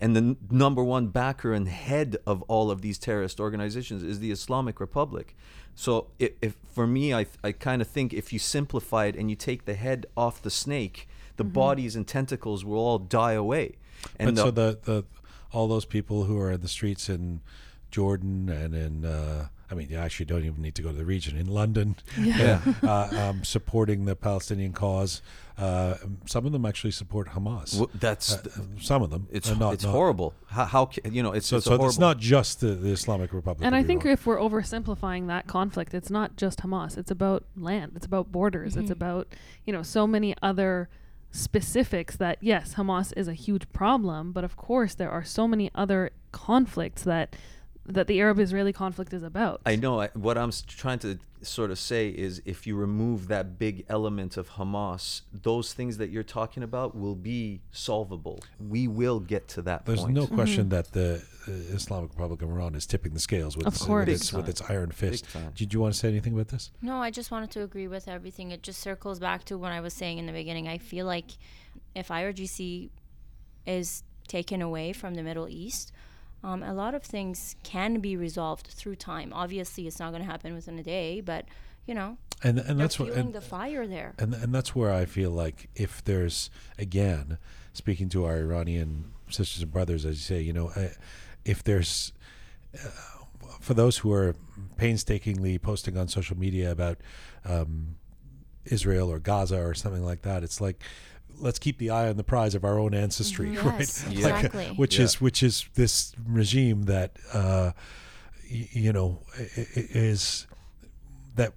And the n- number one backer and head of all of these terrorist organizations is the Islamic Republic. So, if, if for me, I, I kind of think if you simplify it and you take the head off the snake, the bodies and tentacles will all die away. And but so the- the, the all those people who are in the streets in Jordan and in uh, I mean, you actually don't even need to go to the region in London, Yeah. uh, um, supporting the Palestinian cause. Uh, some of them actually support Hamas. w- that's Uh, some of them. it's not- it's not- horrible. How, how you know it's So, it's so horrible. it's not just the, the Islamic Republic. And I think Iran. if we're oversimplifying that conflict, it's not just Hamas. It's about land. It's about borders. It's about, you know, so many other specifics that yes, Hamas is a huge problem, but of course there are so many other conflicts that that the Arab-Israeli conflict is about. I know. I, what I'm trying to sort of say is, if you remove that big element of Hamas, those things that you're talking about will be solvable. We will get to that There's point. no question that the uh, Islamic Republic of Iran is tipping the scales with, its, with, its, with its iron fist. Did you want to say anything about this? No, I just wanted to agree with everything. It just circles back to what I was saying in the beginning. I feel like if IRGC is taken away from the Middle East, um, a lot of things can be resolved through time. Obviously, it's not going to happen within a day, but you know, And and that's what and, the fire there. and and that's where I feel like if there's again speaking to our Iranian sisters and brothers, as you say, you know, if there's uh, for those who are painstakingly posting on social media about um, Israel or Gaza or something like that, it's like let's keep the eye on the prize of our own ancestry, Mhm. right? Yes, Like, exactly. which Yeah. is which is this regime that uh, y- you know i- i- is that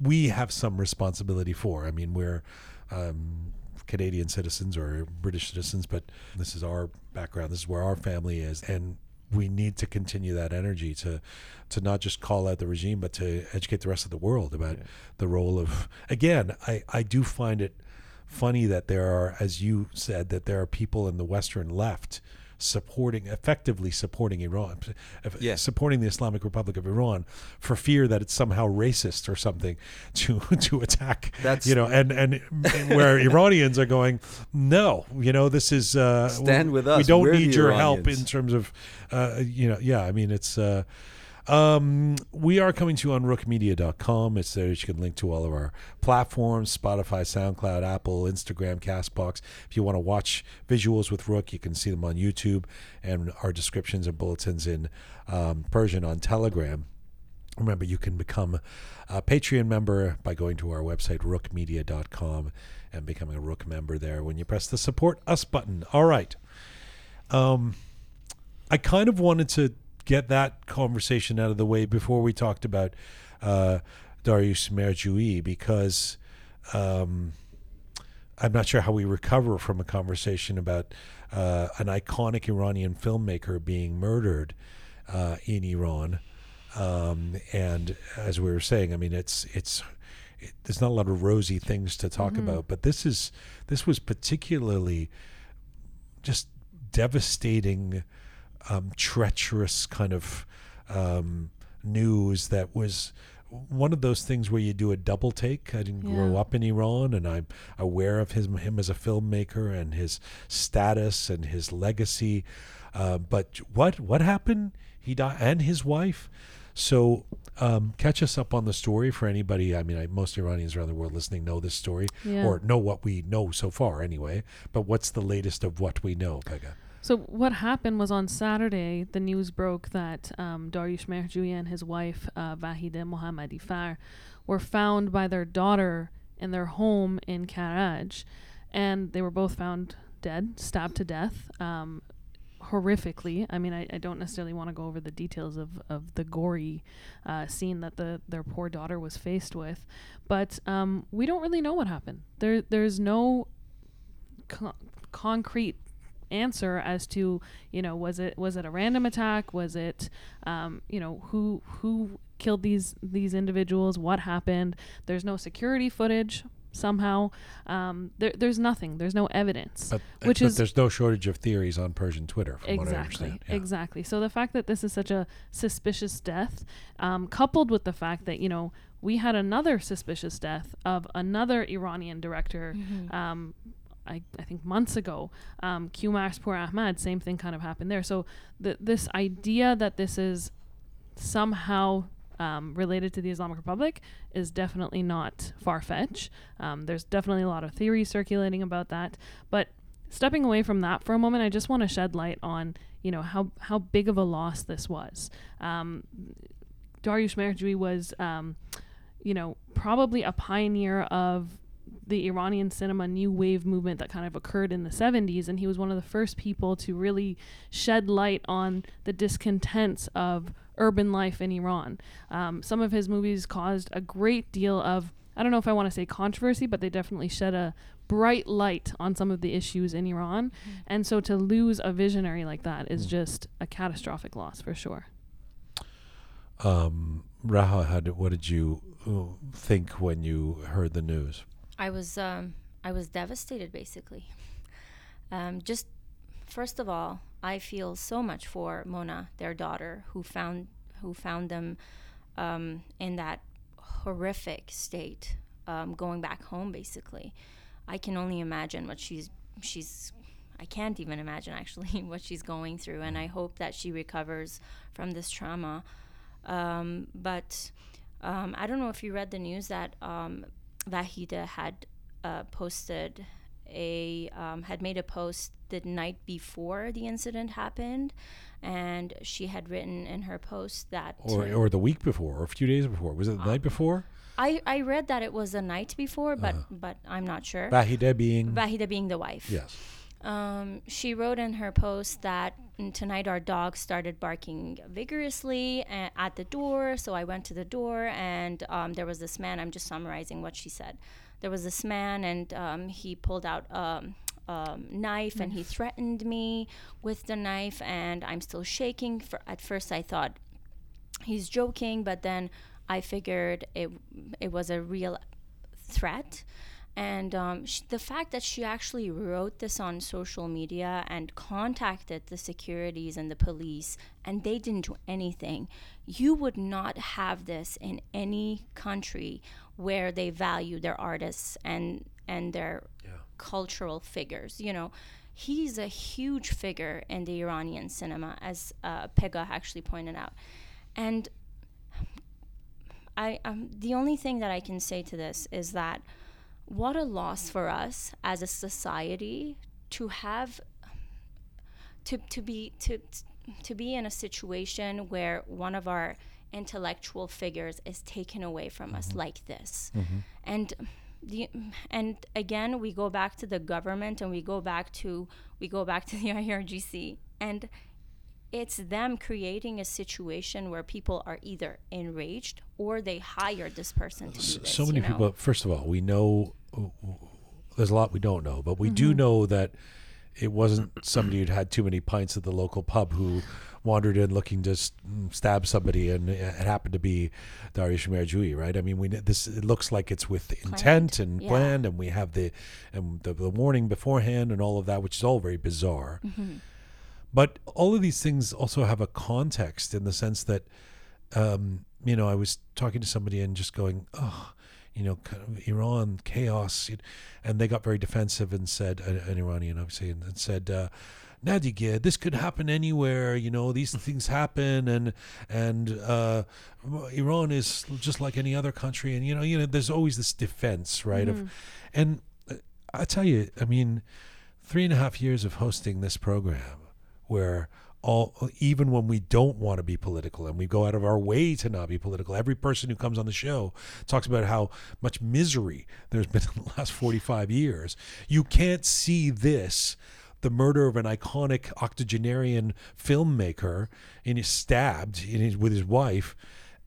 we have some responsibility for. I mean, we're um, Canadian citizens or British citizens, but this is our background. This is where our family is, and we need to continue that energy to to not just call out the regime, but to educate the rest of the world about the role of. Again, I I do find it funny that there are, as you said, that there are people in the Western left supporting, effectively supporting Iran, Yeah. supporting the Islamic Republic of Iran for fear that it's somehow racist or something to to attack. That's- you know, and and where Iranians are going, no, you know, this is uh, Stand with us. We don't We're need your help in terms of, uh, you know, yeah. I mean, it's. Uh, um, we are coming to you on roqemedia.com. It's there. You can link to all of our platforms Spotify, SoundCloud, Apple, Instagram, Castbox. If you want to watch visuals with Roqe, you can see them on YouTube and our descriptions and bulletins in um, Persian on Telegram. Remember, you can become a Patreon member by going to our website, roqemedia.com, and becoming a Roqe member there when you press the support us button. All right. Um, I kind of wanted to get that conversation out of the way before we talked about uh, Darius Mehrjui because um, I'm not sure how we recover from a conversation about uh, an iconic Iranian filmmaker being murdered uh, in Iran. Um, and as we were saying, I mean, it's it's it, there's not a lot of rosy things to talk about, but this is this was particularly just devastating, um, treacherous kind of um, news that was one of those things where you do a double take. I didn't grow up in Iran, and I'm aware of him, him as a filmmaker and his status and his legacy. Uh, but what what happened? He died, and his wife. So, um, catch us up on the story for anybody. I mean, I, most Iranians around the world listening know this story Yeah. or know what we know so far, anyway. But what's the latest of what we know, Pegah? So what happened was on Saturday, the news broke that um, Dariush and his wife uh, Vahide Mohammadi Far were found by their daughter in their home in Karaj, and they were both found dead, stabbed to death. Um, horrifically i mean i, I don't necessarily want to go over the details of, of the gory uh, scene that the their poor daughter was faced with but um, we don't really know what happened there there's no co- concrete answer as to you know was it was it a random attack? Was it um, you know who who killed these these individuals? What happened? There's no security footage somehow. Um, there, there's nothing. There's no evidence But, Which but is- there's no shortage of theories on Persian Twitter, from what I exactly. understand. Yeah. exactly. So the fact that this is such a suspicious death um, coupled with the fact that you know we had another suspicious death of another iranian director um, I, I think months ago um, Kiumars Pourahmad same thing kind of happened there so th- this idea that this is somehow um, related to the Islamic Republic is definitely not far fetched. Um, there's definitely a lot of theory circulating about that. But stepping away from that for a moment, I just want to shed light on you know how how big of a loss this was. Um, Dariush Mehrjui was um, you know probably a pioneer of the Iranian cinema new wave movement that kind of occurred in the 70s and he was one of the first people to really shed light on the discontents of urban life in Iran. Um, some of his movies caused a great deal of I don't know if I want to say controversy, but they definitely shed a bright light on some of the issues in Iran. And so to lose a visionary like that is Mm. just a catastrophic loss for sure. Um, Raha, how did, what did you uh, think when you heard the news? I was um, I was devastated basically. Um, just first of all, I feel so much for Mona, their daughter, who found who found them um, in that horrific state, um, going back home. Basically, I can only imagine what she's she's. I can't even imagine actually what she's going through, and I hope that she recovers from this trauma. Um, but um, I don't know if you read the news that um, Vahida had uh, posted a um, had made a post the night before the incident happened, and she had written in her post that Or, or the week before, or a few days before? Was it the night before? I, I read that it was the night before, but Uh-huh. but I'm not sure. Bahide being. Vahida being the wife. yes. Um, she wrote in her post that "Mm, tonight our dog started barking vigorously at the door. So I went to the door, and um, there was this man. I'm just summarizing what she said. There was this man, and um, he pulled out um, um, knife, and he threatened me with the knife, and I'm still shaking. For at first, I thought he's joking, but then I figured it it was a real threat. And um, sh- the fact that she actually wrote this on social media and contacted the securities and the police, and they didn't do anything, you would not have this in any country where they value their artists and and their cultural figures. You know, he's a huge figure in the Iranian cinema, as uh, Pegah actually pointed out, and I um, the only thing that I can say to this is that what a loss for us as a society to have to to be to to be in a situation where one of our intellectual figures is taken away from us mm-hmm. like this. Mm-hmm. And the and again we go back to the government and we go back to we go back to the IRGC and it's them creating a situation where people are either enraged or they hired this person to do this. so many you know? people. First of all, we know there's a lot we don't know, but we Mm-hmm. do know that it wasn't somebody who'd had too many pints at the local pub who wandered in looking to s- stab somebody, and it happened to be Dariush Mehrjui, right? I mean, we this it looks like it's with intent and yeah. planned, and we have the and the, the warning beforehand and all of that, which is all very bizarre. Mm-hmm. But all of these things also have a context in the sense that, um, you know, I was talking to somebody and just going, oh, you know, kind of Iran chaos, and they got very defensive and said, uh, an Iranian obviously, and, said, uh, Nadia, this could happen anywhere. You know, these things happen, and and uh, Iran is just like any other country, and you know, you know, there's always this defense, right? Mm-hmm. Of, and uh, I tell you, I mean, three and a half years of hosting this program, where all even when we don't want to be political and we go out of our way to not be political every person who comes on the show talks about how much misery there's been in the last 45 years. You can't see this the murder of an iconic octogenarian filmmaker and he's stabbed his, with his wife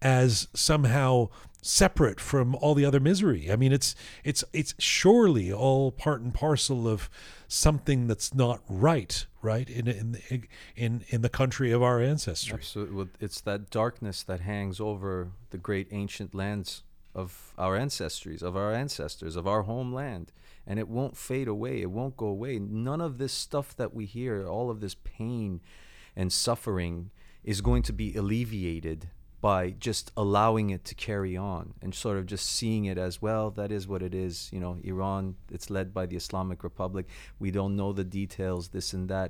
as somehow separate from all the other misery. I mean it's it's it's surely all part and parcel of something that's not right right in in in in the country of our ancestry Absolutely. It's that darkness that hangs over the great ancient lands of our ancestries, of our ancestors, of our homeland. And it won't fade away. It won't go away. None of this stuff that we hear, all of this pain and suffering, is going to be alleviated by just allowing it to carry on and sort of just seeing it as well that is what it is you know iran it's led by the islamic republic we don't know the details this and that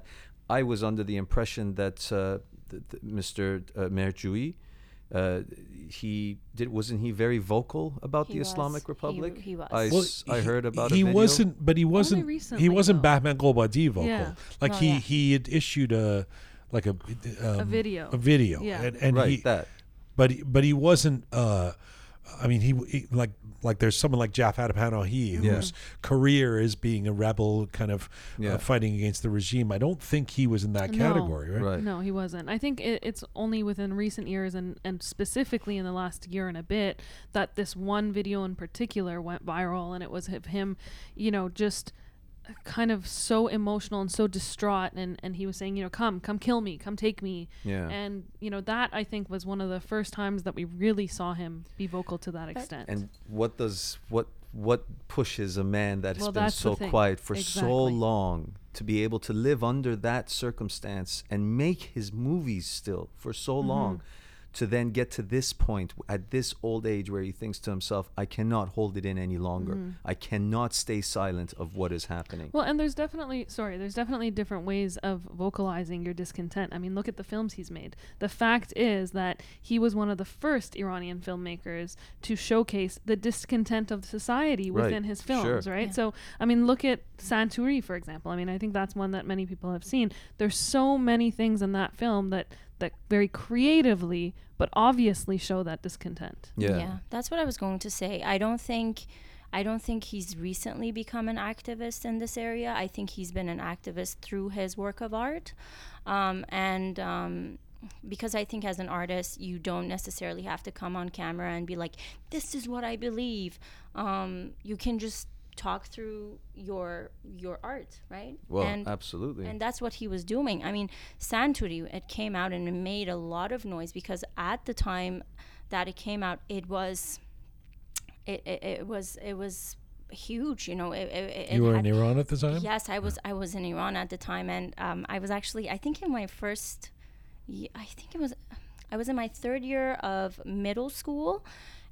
i was under the impression that uh, th- th- mr uh, Mehrjui, uh, he did wasn't he very vocal about He the was. islamic republic he was. I, Well, s- I he- heard about it. he a wasn't but he wasn't he wasn't though. Bahman Ghobadi vocal Yeah. like No, he yeah. he had issued a like a um, A video. a video Yeah. and, and right he, that but he, but he wasn't. Uh, I mean, he, he like like there's someone like Jafar Panahi Yeah. whose career is being a rebel, kind of Yeah. uh, fighting against the regime. I don't think he was in that No. category, right? right No, he wasn't. I think it, it's only within recent years and, and specifically in the last year and a bit that this one video in particular went viral and it was of him, you know, just kind of so emotional and so distraught and, and he was saying, you know, come, come kill me, come take me. yeah And, you know, that I think was one of the first times that we really saw him be vocal to that extent. And what does what what pushes a man that has Well, been so quiet for so long to be able to live under that circumstance and make his movies still for so Mm-hmm. long to then get to this point at this old age where he thinks to himself I cannot hold it in any longer. I cannot stay silent of what is happening. Mm-hmm. Well, and there's definitely sorry, there's definitely different ways of vocalizing your discontent. I mean, look at the films he's made. The fact is that he was one of the first Iranian filmmakers to showcase the discontent of society Right, within his sure. films, right? Yeah. So, I mean, look at Santuri, for example. I mean, I think that's one that many people have seen. There's so many things in that film that that very creatively but obviously show that discontent. yeah. Yeah, that's what I was going to say. I don't think I don't think he's recently become an activist in this area. I think he's been an activist through his work of art. Um, and um, because I think as an artist, you don't necessarily have to come on camera and be like, this is what I believe. Um, you can just talk through your your art, right? Well, and absolutely. and that's what he was doing. I mean, Santuri, it came out and it made a lot of noise because at the time that it came out, it was, it, it, it was, it was huge. You know, it, it, it You were had- in Iran at the time. Yes, I was. I was in Iran at the time, and um, I was actually. I think in my first. ye- I think it was. I was in my third year of middle school,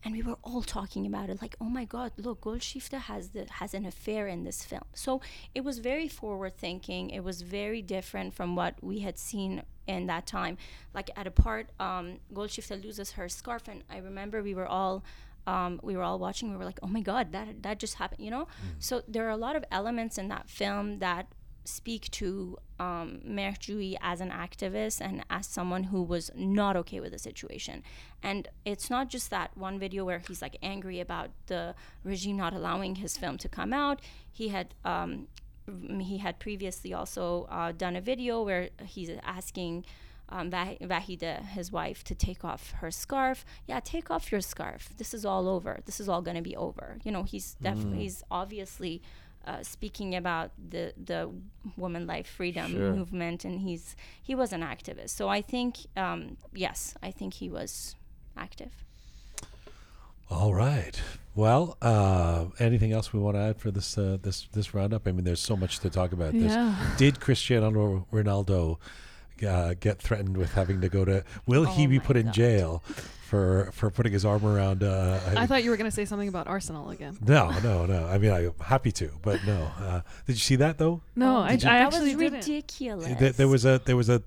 and we were all talking about it. Like, oh my God, look, Golshifteh has the has an affair in this film. So it was very forward thinking. It was very different from what we had seen in that time. Like at a part, um, Golshifteh loses her scarf, and I remember we were all um, we were all watching. We were like, "Oh my God, that that just happened!" You know. So there are a lot of elements in that film that speak to um, Mehrjui as an activist and as someone who was not okay with the situation. And it's not just that one video where he's like angry about the regime not allowing his film to come out. He had um, he had previously also uh, done a video where he's asking um, Vah- Vahida, his wife, to take off her scarf. Yeah, take off your scarf. This is all over. This is all going to be over. You know, he's definitely he's obviously uh, speaking about the the woman life freedom Sure. movement, and he's he was an activist. So I think um, yes, I think he was active. All right. Well, uh, anything else we want to add for this uh, this this roundup? I mean, there's so much to talk about. This. Yeah. Did Cristiano Ronaldo uh, get threatened with having to go to? Will he Oh be my put in jail for for putting his arm around. Uh, I thought you were going to say something about Arsenal again. No, no, no. I mean, I'm happy to, but no. Uh, did you see that though? No, I, I that actually was didn't. ridiculous. There, there was a there was a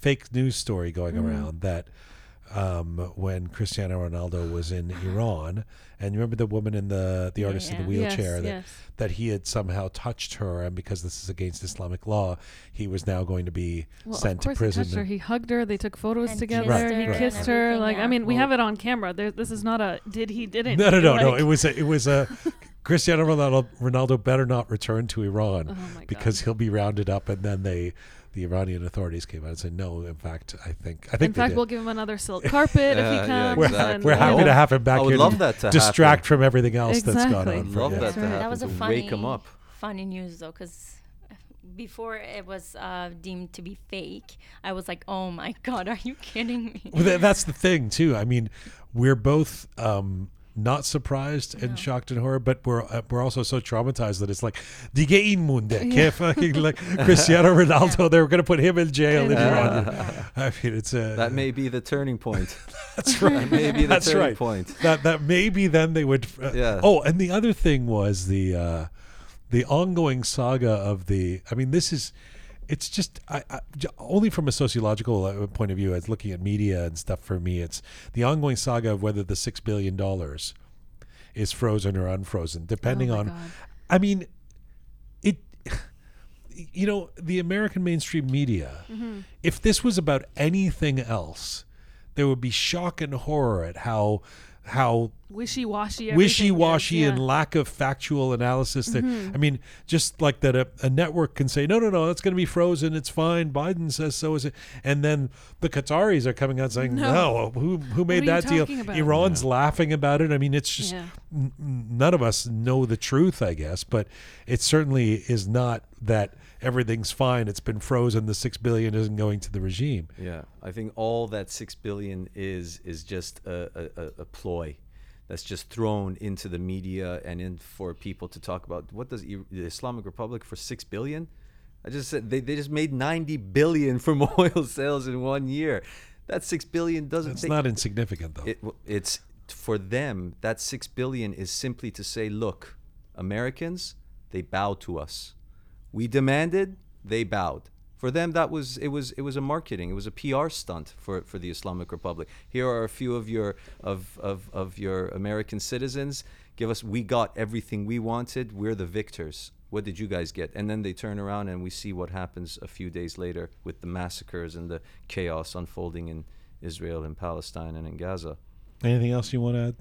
fake news story going Mm. around that um, when Cristiano Ronaldo was in Iran, and you remember the woman in the the artist in the wheelchair Yes, that yes. that he had somehow touched her, and because this is against Islamic law, he was now going to be Well, sent of to course prison. he touched her. He hugged her. They took photos And together. kissed he her and kissed her. everything, Like I yeah. mean, we have it on camera. There, this is not a did he didn't. no, no, no, no. It was a, it was a Cristiano Ronaldo. Ronaldo better not return to Iran Oh because he'll be rounded up, and then they. The Iranian authorities came out and said, "No, in fact, I think I think In fact, did. we'll give him another silk carpet if Yeah, he yeah, comes. we're, we're you happy to have him back I would here love to that to distract happen. from everything else that's Exactly. gone on. I'd for- love yeah. that to right. happen. that was a to funny, wake him up. funny news though, because before it was uh, deemed to be fake, I was like, "Oh my god, are you kidding me?" Well, tha- that's the thing too. I mean, we're both um, not surprised and No. shocked and horror, but we're uh, we're also so traumatized that it's like die munde, yeah. fucking like Cristiano Ronaldo. They were going to put him in jail in Iran. I mean, it's a That may be the turning point. that's right. That may be the That's turning right. point. that that maybe then they would. Uh, Yeah. Oh, and the other thing was the uh, the ongoing saga of the. I mean, this is. It's just I, I, only from a sociological uh, point of view, as looking at media and stuff. For me, it's the ongoing saga of whether the six billion dollars is frozen or unfrozen, depending Oh on. God. I mean, it. You know, the American mainstream media. Mm-hmm. If this was about anything else, there would be shock and horror at how how wishy-washy. wishy-washy everything is, and lack of factual analysis. There, Mm-hmm. I mean, just like that, a, a network can say, "No, no, no, that's going to be frozen. It's fine." Biden says so. Is it? And then the Qataris are coming out saying, No. "No, who who made that deal?" about? Iran's laughing about it. I mean, it's just Yeah. n- n- none of us know the truth, I guess, but it certainly is not that everything's fine. It's been frozen. The six billion isn't going to the regime. Yeah, I think all that six billion is is just a, a, a- ploy that's just thrown into the media and in for people to talk about. What does the Islamic Republic for six billion? I just said they, they just made ninety billion from oil sales in one year. That six billion doesn't. It's not insignificant, though. it, it's for them that six billion is simply to say, look, Americans, they bow to us. We demanded, they bowed. For them, that was it was it was a marketing, it was a PR stunt for, for the Islamic Republic. Here are a few of your of, of, of your American citizens. Give us we got everything we wanted. We're the victors. What did you guys get? And then they turn around and we see what happens a few days later with the massacres and the chaos unfolding in Israel and Palestine and in Gaza. Anything else you want to add,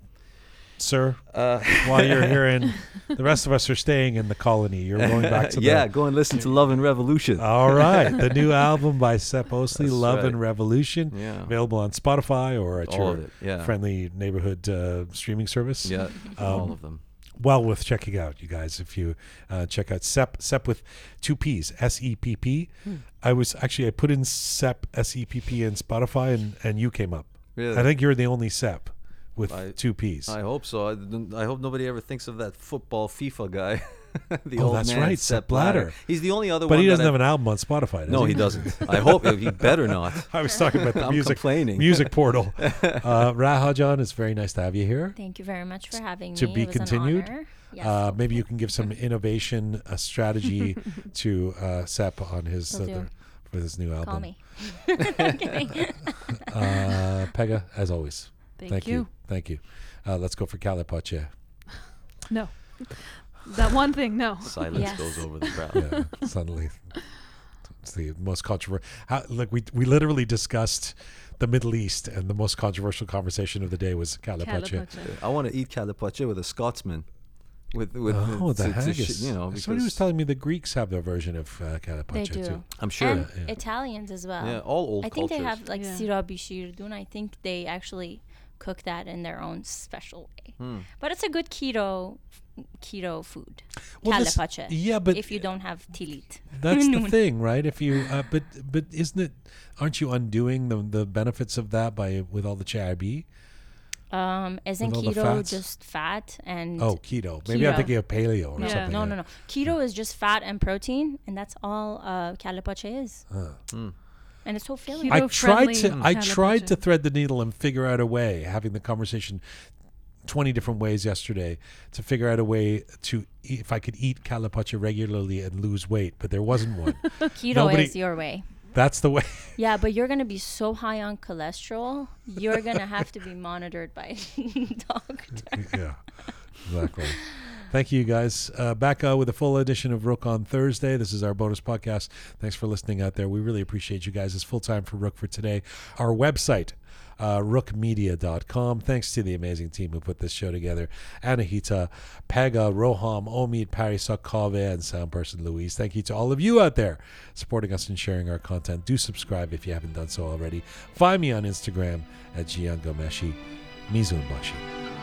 sir? Uh, While you're here, in the rest of us are staying in the colony. You're going back to yeah, the. go and listen to Love and Revolution. All right, the new album by Sepp Osley, "Love right. and Revolution," Yeah. available on Spotify or at All your yeah. friendly neighborhood uh, streaming service. Yeah, Um, all of them. well worth checking out, you guys. If you uh, check out Sepp Sepp with two P's, S E P P. Hmm. I was actually I put in Sepp S E P P in Spotify, and and you came up. Really? I think you're the only Sepp with I- two P's. I hope so. I, I hope nobody ever thinks of that football FIFA guy. the Oh, old that's man, right, Sepp Sepp Blatter. Blatter. He's the only other but one. But he doesn't I've- have an album on Spotify. Does No, he? he doesn't. I hope he better not. I was talking about the I'm music complaining. music portal. Uh, Rahajan, it's very nice to have you here. Thank you very much for having To me. To be It was an continued. honor. Yes, Uh, maybe you can give some innovation uh, strategy to uh, Sepp on his Will uh, the- for this new album. call me. Uh, Pegah, as always. Thank, you. you. Thank you. Uh, let's go for Kale Pache. No, that one thing. No. Silence Yes. goes over the crowd. Yeah, suddenly, it's the most controversial. Look, we we literally discussed the Middle East, and the most controversial conversation of the day was Kale Pache. Calipache. I want to eat kale pache with a Scotsman. With with Oh, the to- to haggis. sh- you know, Somebody was telling me the Greeks have their version of uh, they do. too. I'm sure. And Yeah, yeah. Italians as well. yeah, all old I think cultures. they have like Yeah. sirabi shirdun. I think they actually cook that in their own special way. Hmm. But it's a good keto keto food. Well, this- yeah, but if you don't have tilit. That's the thing, right? If you, uh, but but isn't it? Aren't you undoing the the benefits of that by with all the chayabi? Um, isn't With all the keto just fat and Oh, keto. Maybe I'm thinking of paleo or no, Yeah. something. no, yeah. no, no. Keto is just fat and protein, and that's all uh, kale pache is. Huh. Hmm. And it's so filling. I tried to I tried to thread the needle and figure out a way, having the conversation twenty different ways yesterday to figure out a way to eat, if I could eat kale pache regularly and lose weight, but there wasn't one. Keto nobody- is your way. That's the way. Yeah, but you're gonna be so high on cholesterol, you're gonna have to be monitored by a doctor. yeah, exactly. Thank you, guys. Uh, back uh, with a full edition of Roqe on Thursday. This is our bonus podcast. Thanks for listening out there. We really appreciate you guys. It's full time for Roqe for today. Our website, uh, roqemedia.com. Thanks to the amazing team who put this show together Anahita, Pegah, Roham, Omid, Parisok, Kave, and sound person Louise. Thank you to all of you out there supporting us and sharing our content. Do subscribe if you haven't done so already. Find me on Instagram at Jian Ghomeshi. Mizunbashi.